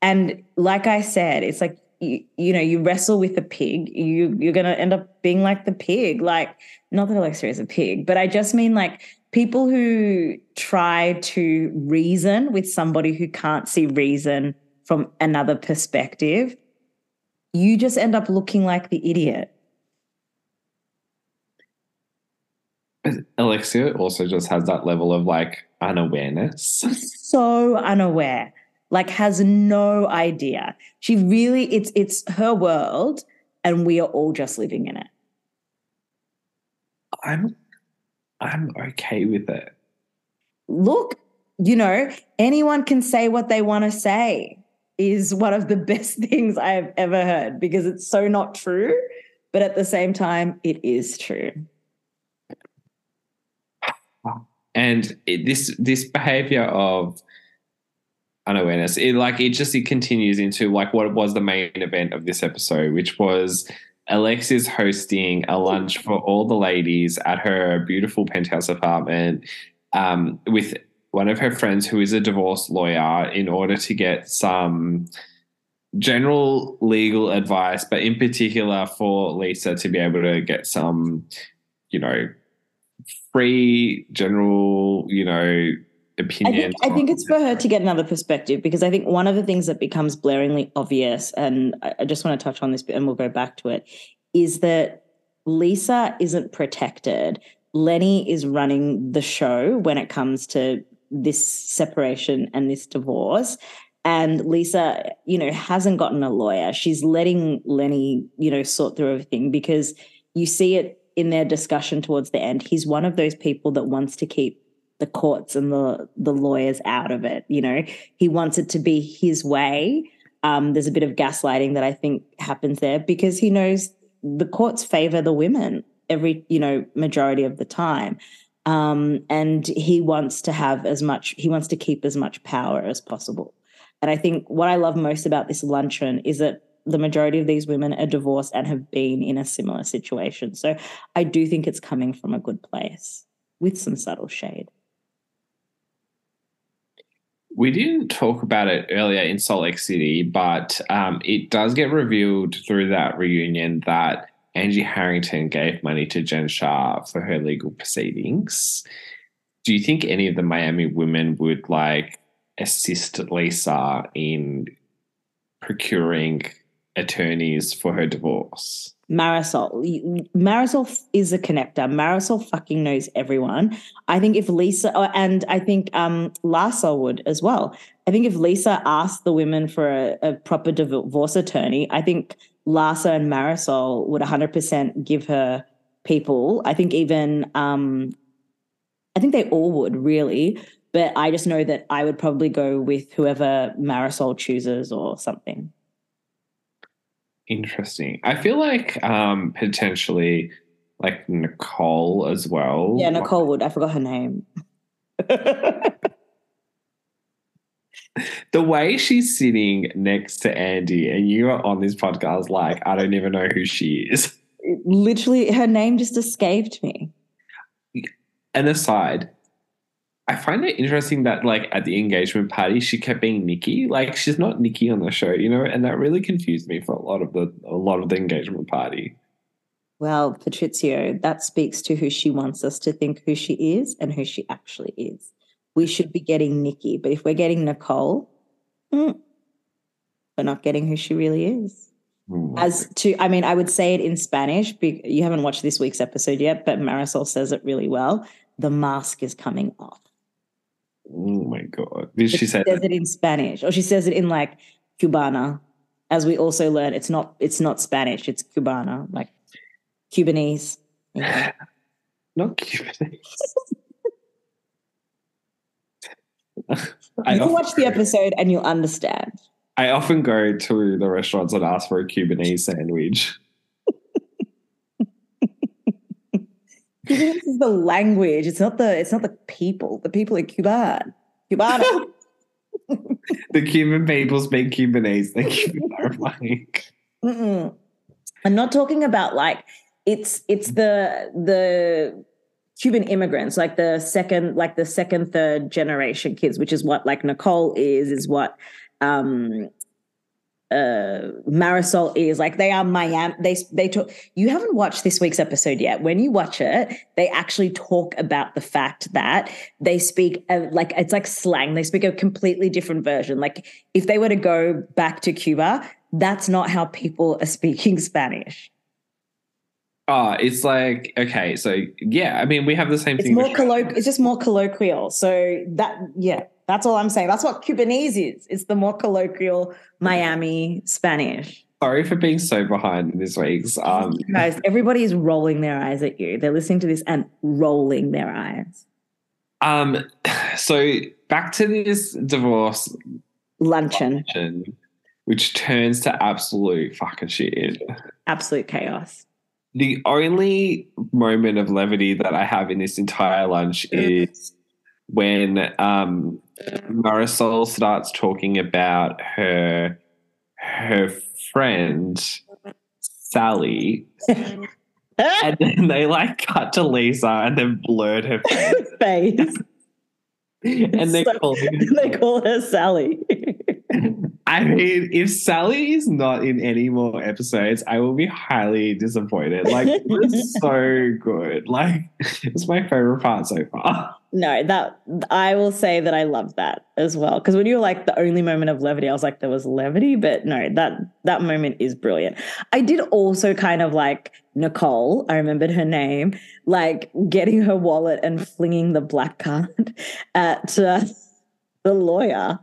Speaker 1: And like i said it's like you, you know you wrestle with a pig you you're going to end up being like the pig. Like not that alexia is a pig but i just mean like people who try to reason with somebody who can't see reason from another perspective you just end up looking like the idiot
Speaker 2: Alexia also just has that level of like unawareness.
Speaker 1: So unaware, like has no idea. She really, it's it's her world, and we are all just living in it.
Speaker 2: I'm I'm okay with it.
Speaker 1: Look, you know, anyone can say what they want to say is one of the best things I've ever heard because it's so not true, but at the same time, it is true
Speaker 2: and it, this this behavior of unawareness it like it just it continues into like what was the main event of this episode which was Alexia's hosting a lunch for all the ladies at her beautiful penthouse apartment um, with one of her friends who is a divorce lawyer in order to get some general legal advice, but in particular for Lisa to be able to get some, you know, free general, you know, opinion.
Speaker 1: I think, I think it's for her to get another perspective because I think one of the things that becomes blaringly obvious, and I just want to touch on this and we'll go back to it, is that Lisa isn't protected. Lenny is running the show when it comes to this separation and this divorce. And Lisa, you know, hasn't gotten a lawyer. She's letting Lenny, you know, sort through everything because you see it in their discussion towards the end, he's one of those people that wants to keep the courts and the the lawyers out of it. You know, he wants it to be his way. Um, there's a bit of gaslighting that I think happens there because he knows the courts favor the women every you know majority of the time. Um, and he wants to have as much he wants to keep as much power as possible and i think what i love most about this luncheon is that the majority of these women are divorced and have been in a similar situation. So I do think it's coming from a good place with some subtle shade.
Speaker 2: We didn't talk about it earlier in Salt Lake City, but um, it does get revealed through that reunion that Angie Harrington gave money to Jen Shah for her legal proceedings. Do you think any of the Miami women would like assist Lisa in procuring attorneys for her divorce.
Speaker 1: Marisol. Marisol is a connector. Marisol fucking knows everyone. I think if Lisa, oh, and I think um, Larsa would as well. I think if Lisa asked the women for a, a proper divorce attorney, I think Larsa and Marisol would 100% give her people. I think even, um, I think they all would really. But I just know that I would probably go with whoever Marisol chooses or something.
Speaker 2: Interesting. I feel like um potentially like Nicole as well.
Speaker 1: Yeah, Nicole would. I forgot her name.
Speaker 2: the way she's sitting next to Andy and you are on this podcast, like, I don't even know who she is.
Speaker 1: literally, her name just escaped me.
Speaker 2: An aside, I find it interesting that like at the engagement party she kept being Nikki. Like she's not Nikki on the show, you know, and that really confused me for a lot of the a lot of the engagement party.
Speaker 1: Well, Patrizio, that speaks to who she wants us to think who she is and who she actually is. We should be getting Nikki, but if we're getting Nicole, mm, we're not getting who she really is.
Speaker 2: Mm.
Speaker 1: As to, I mean, I would say it in Spanish. You haven't watched this week's episode yet, but Marisol says it really well. The mask is coming off.
Speaker 2: Oh my god! Did
Speaker 1: But
Speaker 2: she say
Speaker 1: says
Speaker 2: that?
Speaker 1: it in Spanish, or she says it in like Cubana. As we also learn, it's not it's not Spanish, it's Cubana, like Cubanese. Yeah.
Speaker 2: Not Cuban.
Speaker 1: You can
Speaker 2: often,
Speaker 1: watch the episode and you'll understand.
Speaker 2: I often go to the restaurants and ask for a Cubanese sandwich.
Speaker 1: Cubanese is the language. It's not the it's not the people. The people are Cuban. Cubana.
Speaker 2: The Cuban people speak Cubanese. Thank you for clarifying.
Speaker 1: Mm-mm. I'm not talking about like it's it's the the Cuban immigrants, like the second, like the second, third generation kids, which is what like Nicole is, is what um uh Marisol is. Like they are Miami. They they talk. You haven't watched this week's episode yet. When you watch it, they actually talk about the fact that they speak uh, like it's like slang. They speak a completely different version. Like if they were to go back to Cuba, that's not how people are speaking Spanish.
Speaker 2: Oh, it's like okay, so yeah, I mean we have the same
Speaker 1: It's
Speaker 2: thing.
Speaker 1: more colloquial. It's just more colloquial. So that yeah, that's all I'm saying. That's what Cubanese is. It's the more colloquial Miami Spanish.
Speaker 2: Sorry for being so behind in this week's. Um,
Speaker 1: Guys, everybody is rolling their eyes at you. They're listening to this and rolling their eyes.
Speaker 2: um, so back to this divorce
Speaker 1: Luncheon,
Speaker 2: function, which turns to absolute fucking shit.
Speaker 1: absolute chaos.
Speaker 2: The only moment of levity that I have in this entire lunch is when um, Marisol starts talking about her her friend Sally, and then they like cut to Lisa and then blurred her face,
Speaker 1: Face.
Speaker 2: and they
Speaker 1: So-
Speaker 2: call
Speaker 1: they call her Sally.
Speaker 2: I mean, if Sally is not in any more episodes, I will be highly disappointed. Like, it was so good. Like, it's my favorite part so far.
Speaker 1: no, that I will say that I love that as well. Because when you were like the only moment of levity, I was like, there was levity, but no, that that moment is brilliant. I did also kind of like Nicole. I remembered her name, like getting her wallet and flinging the black card at uh, the lawyer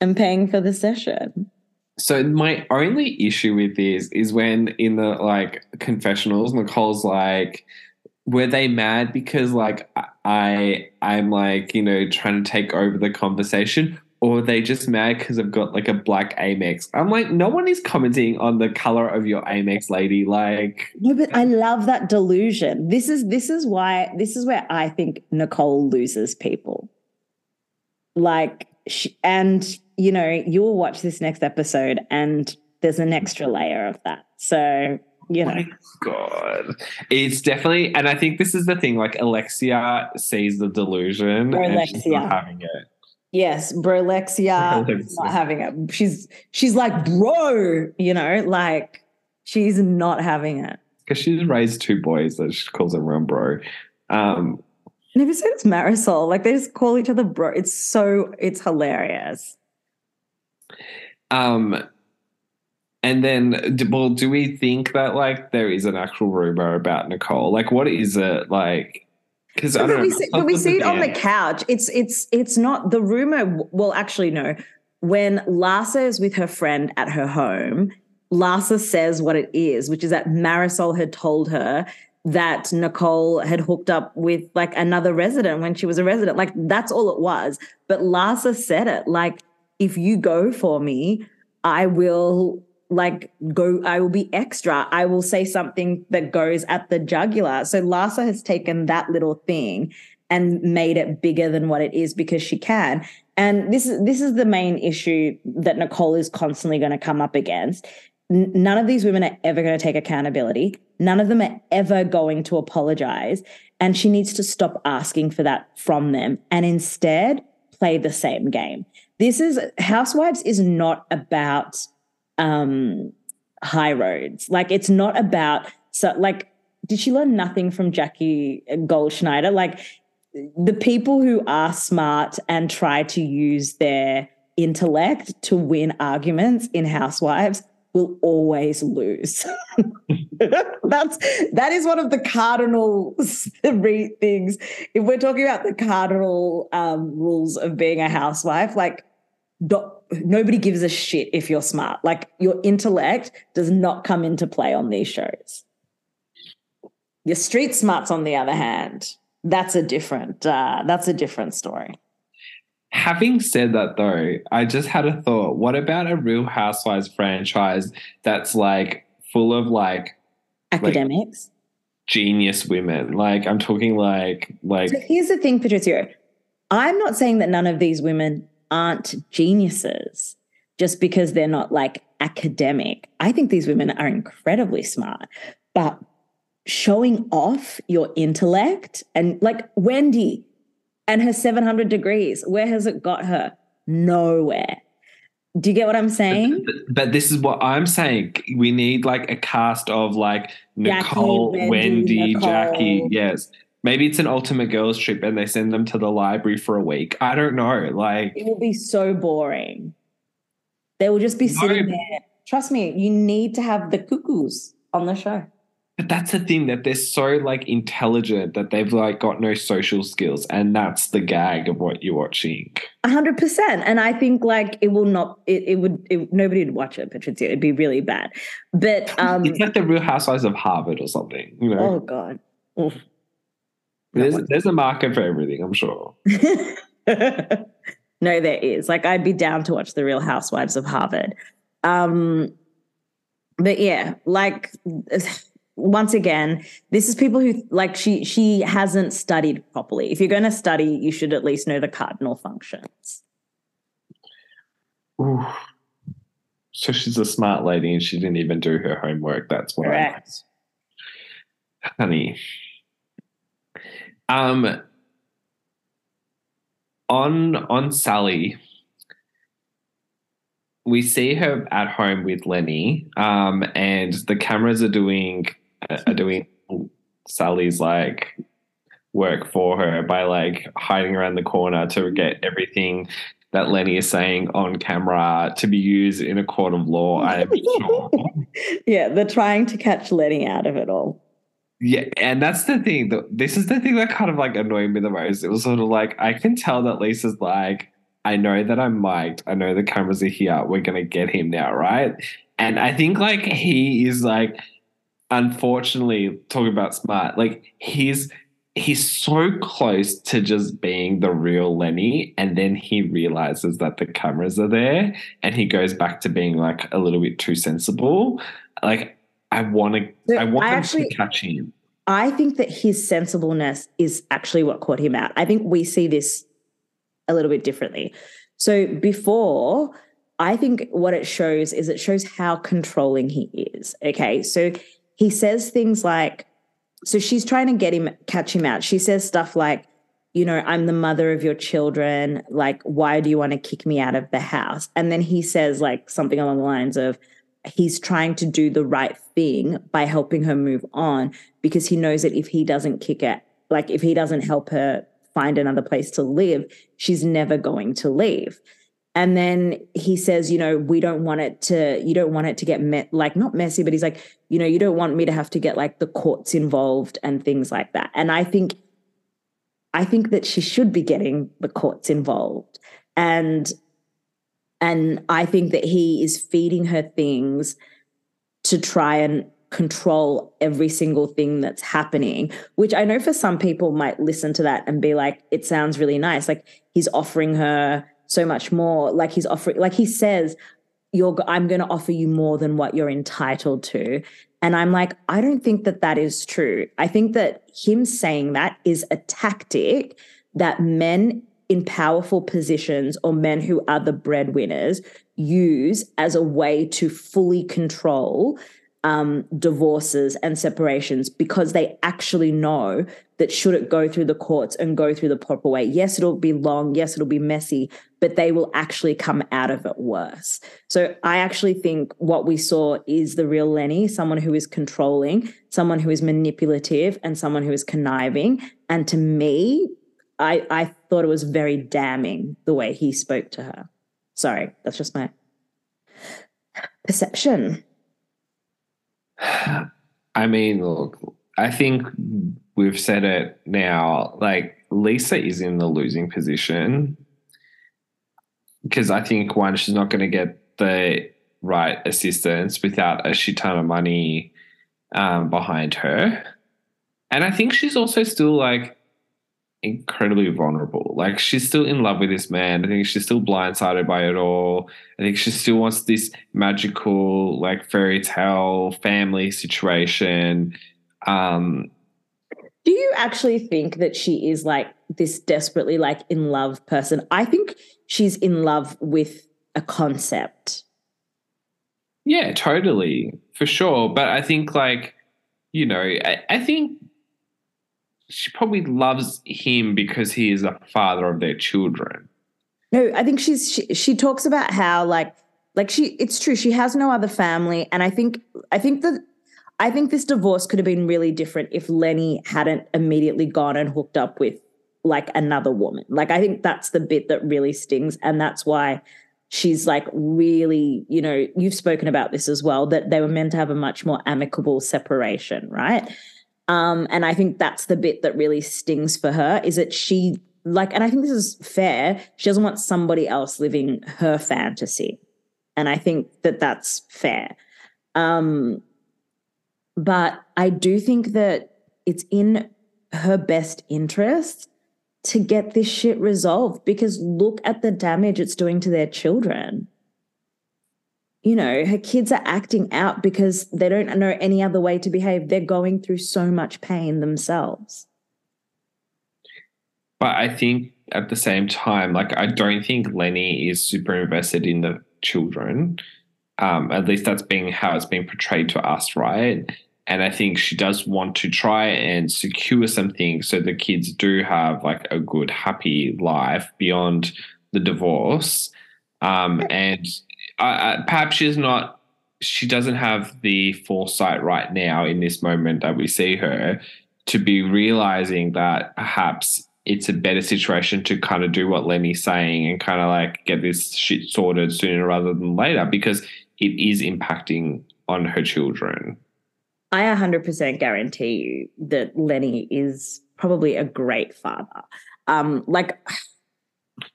Speaker 1: and paying for the session.
Speaker 2: So my only issue with this is when in the like confessionals, Nicole's like, were they mad because like I I'm like you know trying to take over the conversation, or were they just mad because I've got like a black Amex? I'm like, no one is commenting on the color of your Amex, lady. Like,
Speaker 1: No, but I love that delusion. This is this is why this is where I think Nicole loses people. Like, she, and you know, you will watch this next episode, and there's an extra layer of that. So you know,
Speaker 2: my God, it's definitely, and I think this is the thing. Like Alexia sees the delusion, and she's not
Speaker 1: Alexia.
Speaker 2: having it.
Speaker 1: yes, Brolexia not having it. She's she's like, bro, you know, like she's not having it.
Speaker 2: because she's raised two boys that she calls everyone bro. Um,
Speaker 1: Never said it's Marisol. Like they just call each other bro. It's so it's hilarious.
Speaker 2: um, and then, well, do we think that like there is an actual rumor about Nicole? Like, what is it like? Because I don't
Speaker 1: we
Speaker 2: know.
Speaker 1: see, but we see it on the couch. It's it's it's not the rumor. Well, actually, no. When Larsa is with her friend at her home, Larsa says what it is, which is that Marisol had told her that Nicole had hooked up with like another resident when she was a resident. Like that's all it was. But Larsa said it like, if you go for me, I will like go i will be extra i will say something that goes at the jugular so Larsa has taken that little thing and made it bigger than what it is because she can and this is this is the main issue that nicole is constantly going to come up against none of these women are ever going to take accountability. None of them are ever going to apologize. And she needs to stop asking for that from them and instead play the same game. This is Housewives is not about um high roads. Like it's not about so like did she learn nothing from Jackie Goldschneider? Like the people who are smart and try to use their intellect to win arguments in Housewives will always lose. That's that is one of the cardinal things. If we're talking about the cardinal um, rules of being a housewife, like do, nobody gives a shit if you're smart. Like your intellect does not come into play on these shows. Your street smarts, on the other hand, that's a different uh, that's a different story.
Speaker 2: Having said that, though, I just had a thought. What about a Real Housewives franchise that's like full of like
Speaker 1: academics, like,
Speaker 2: genius women? Like I'm talking like like.
Speaker 1: So here's the thing, Patricia. I'm not saying that none of these women aren't geniuses just because they're not like academic. I think these women are incredibly smart, but showing off your intellect and like Wendy and her 700 degrees, where has it got her? Nowhere. Do you get what I'm saying?
Speaker 2: But, but, this is what I'm saying. We need like a cast of like Nicole, Jackie, Wendy, Wendy Nicole. Jackie. Yes. Maybe it's an ultimate girls trip and they send them to the library for a week. I don't know. Like
Speaker 1: it will be so boring. They will just be sitting no, there. Trust me, you need to have the cuckoos on the show.
Speaker 2: But that's the thing that they're so like intelligent that they've like got no social skills, and that's the gag of what you're watching.
Speaker 1: A hundred percent, and I think like it will not. It, it would. It, nobody would watch it, Patricia. It'd be really bad. But um,
Speaker 2: it's like the Real Housewives of Harvard or something. You know?
Speaker 1: Oh God. Oof.
Speaker 2: There's there's a market for everything, I'm sure.
Speaker 1: no, there is. Like I'd be down to watch the Real Housewives of Harvard. Um, but yeah, like once again, this is people who like she she hasn't studied properly. If you're going to study, you should at least know the cardinal functions.
Speaker 2: Ooh. So she's a smart lady and she didn't even do her homework. That's what Correct. I Honey, um, on on Sally, we see her at home with Lenny, um, and the cameras are doing Uh, are doing Sally's like work for her by like hiding around the corner to get everything that Lenny is saying on camera to be used in a court of law. I am sure.
Speaker 1: yeah, they're trying to catch Lenny out of it all.
Speaker 2: Yeah, and that's the thing. That, This is the thing that kind of like annoyed me the most. It was sort of like I can tell that Lisa's like, I know that I'm mic'd. I know the cameras are here. We're gonna get him now, right? And I think like he is like, unfortunately, talking about smart, like he's he's so close to just being the real Lenny, and then he realizes that the cameras are there, and he goes back to being like a little bit too sensible. Like I want to. I want I actually, to catch him.
Speaker 1: I think that his sensibleness is actually what caught him out. I think we see this a little bit differently. So before, I think what it shows is it shows how controlling he is. Okay, so he says things like, so she's trying to get him, catch him out. She says stuff like, you know, I'm the mother of your children. Like, why do you want to kick me out of the house? And then he says, like, something along the lines of, he's trying to do the right thing by helping her move on because he knows that if he doesn't kick it, like if he doesn't help her find another place to live, she's never going to leave. And then he says, you know, we don't want it to, you don't want it to get met, like not messy, but he's like, you know, you don't want me to have to get like the courts involved and things like that. And I think, I think that she should be getting the courts involved. And and I think that he is feeding her things to try and control every single thing that's happening, which I know for some people might listen to that and be like, it sounds really nice. Like he's offering her so much more. Like he's offering, like he says, you're, I'm going to offer you more than what you're entitled to. And I'm like, I don't think that that is true. I think that him saying that is a tactic that men in powerful positions or men who are the breadwinners use as a way to fully control um, divorces and separations because they actually know that should it go through the courts and go through the proper way, yes, it'll be long, yes, it'll be messy, but they will actually come out of it worse. So I actually think what we saw is the real Lenny, someone who is controlling, someone who is manipulative, and someone who is conniving. And to me, I, I thought it was very damning the way he spoke to her. Sorry, that's just my perception.
Speaker 2: I mean, look, I think we've said it now. Like, Lisa is in the losing position because I think one, she's not going to get the right assistance without a shit ton of money um, behind her. And I think she's also still like incredibly vulnerable. Like she's still in love with this man. I think she's still blindsided by it all. I think she still wants this magical, like fairy tale family situation. Um,
Speaker 1: Do you actually think that she is like this desperately like in love person? I think she's in love with a concept.
Speaker 2: Yeah, totally. For sure. But I think like, you know, I, I think she probably loves him because he is a father of their children.
Speaker 1: No, I think she's she, she talks about how like like she it's true she has no other family and I think I think that I think this divorce could have been really different if Lenny hadn't immediately gone and hooked up with like another woman. Like I think that's the bit that really stings and that's why she's like really, you know, you've spoken about this as well that they were meant to have a much more amicable separation, right? Um, and I think that's the bit that really stings for her is that she like, and I think this is fair. She doesn't want somebody else living her fantasy, and I think that that's fair. Um, but I do think that it's in her best interest to get this shit resolved because look at the damage it's doing to their children you know, her kids are acting out because they don't know any other way to behave. They're going through so much pain themselves.
Speaker 2: But I think at the same time, like, I don't think Lenny is super invested in the children. Um, at least that's being how it's being portrayed to us, right? And I think she does want to try and secure something so the kids do have like a good, happy life beyond the divorce. Um, and uh, perhaps she's not she doesn't have the foresight right now in this moment that we see her to be realizing that perhaps it's a better situation to kind of do what Lenny's saying and kind of like get this shit sorted sooner rather than later because it is impacting on her children.
Speaker 1: I 100% guarantee you that Lenny is probably a great father. Um, like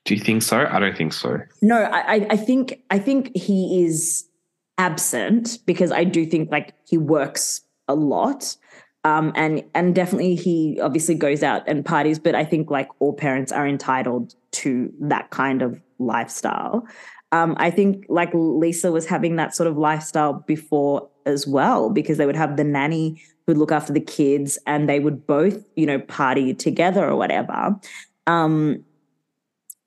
Speaker 2: do you think so? I don't think so.
Speaker 1: No, I, I think I think he is absent because I do think like he works a lot. Um, and and definitely he obviously goes out and parties, but I think like all parents are entitled to that kind of lifestyle. Um, I think like Lisa was having that sort of lifestyle before as well, because they would have the nanny who'd look after the kids and they would both, you know, party together or whatever. Um,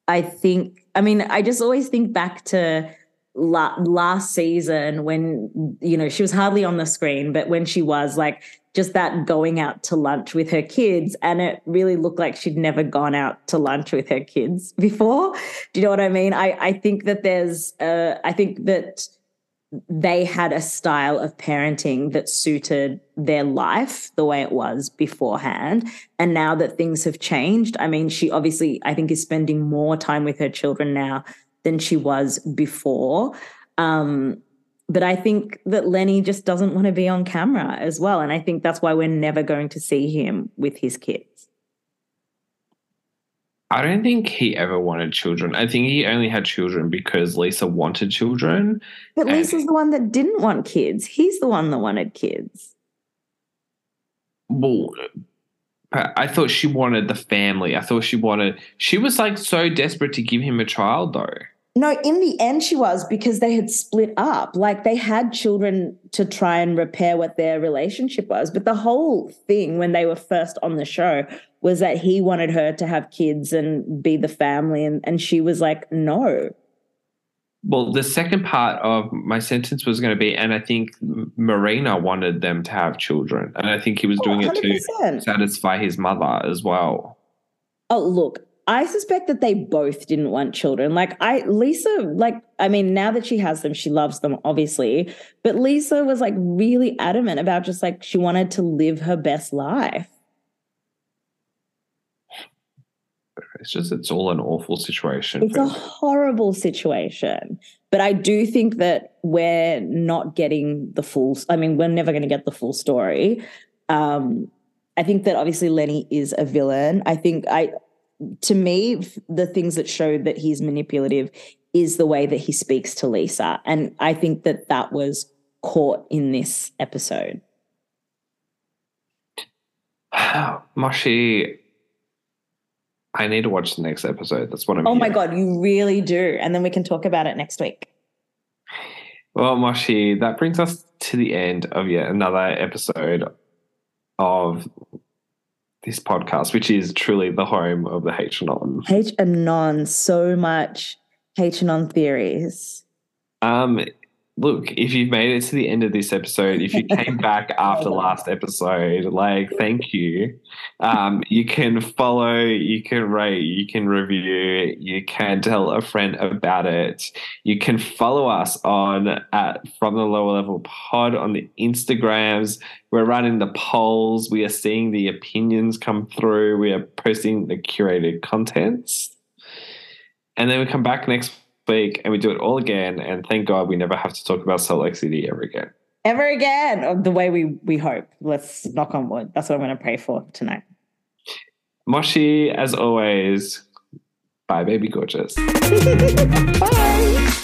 Speaker 1: I think, I mean, I just always think back to la- last season when, you know, she was hardly on the screen, but when she was like just that going out to lunch with her kids. And it really looked like she'd never gone out to lunch with her kids before. Do you know what I mean? I, I think that there's, uh, I think that they had a style of parenting that suited their life the way it was beforehand. And now that things have changed, I mean, she obviously, I think, is spending more time with her children now than she was before. Um, but I think that Lenny just doesn't want to be on camera as well. And I think that's why we're never going to see him with his kids.
Speaker 2: I don't think he ever wanted children. I think he only had children because Lisa wanted children.
Speaker 1: But Lisa's the one that didn't want kids. He's the one that wanted kids.
Speaker 2: Well, I thought she wanted the family. I thought she wanted, she was like so desperate to give him a child though.
Speaker 1: No, in the end, she was because they had split up. Like they had children to try and repair what their relationship was. But the whole thing when they were first on the show was that he wanted her to have kids and be the family. And, and she was like, no.
Speaker 2: well, the second part of my sentence was going to be, and I think Marina wanted them to have children, and I think he was oh, doing
Speaker 1: Oh,
Speaker 2: it to satisfy his mother as well.
Speaker 1: Oh, look, I suspect that they both didn't want children. Like I Lisa, like I mean, now that she has them, she loves them, obviously. But Lisa was like really adamant about just like she wanted to live her best life.
Speaker 2: It's just it's all an awful situation.
Speaker 1: It's a horrible situation. But I do think that we're not getting the full I mean, we're never going to get the full story. Um, I think that obviously Lenny is a villain. I think I to me, the things that show that he's manipulative is the way that he speaks to Lisa. And I think that that was caught in this episode.
Speaker 2: Moshi, I need to watch the next episode. That's what I'm.
Speaker 1: Oh my. God, you really do. And then we can talk about it next week.
Speaker 2: Well, Moshi, that brings us to the end of yet another episode of this podcast, which is truly the home of the H and on.
Speaker 1: H and non, so much H and on theories.
Speaker 2: Um, look, if you've made it to the end of this episode, if you came back after last episode, like, thank you. Um, you can follow, you can rate, you can review, you can tell a friend about it. You can follow us on at From the Lower Level Pod on the Instagrams. We're running the polls. We are seeing the opinions come through. We are posting the curated contents. And then we come back next week and we do it all again. And thank God we never have to talk about Salt Lake City ever again.
Speaker 1: Ever again, or the way we we hope. Let's knock on wood. That's what I'm going to pray for tonight.
Speaker 2: Moshi, as always, bye, baby gorgeous.
Speaker 1: Bye.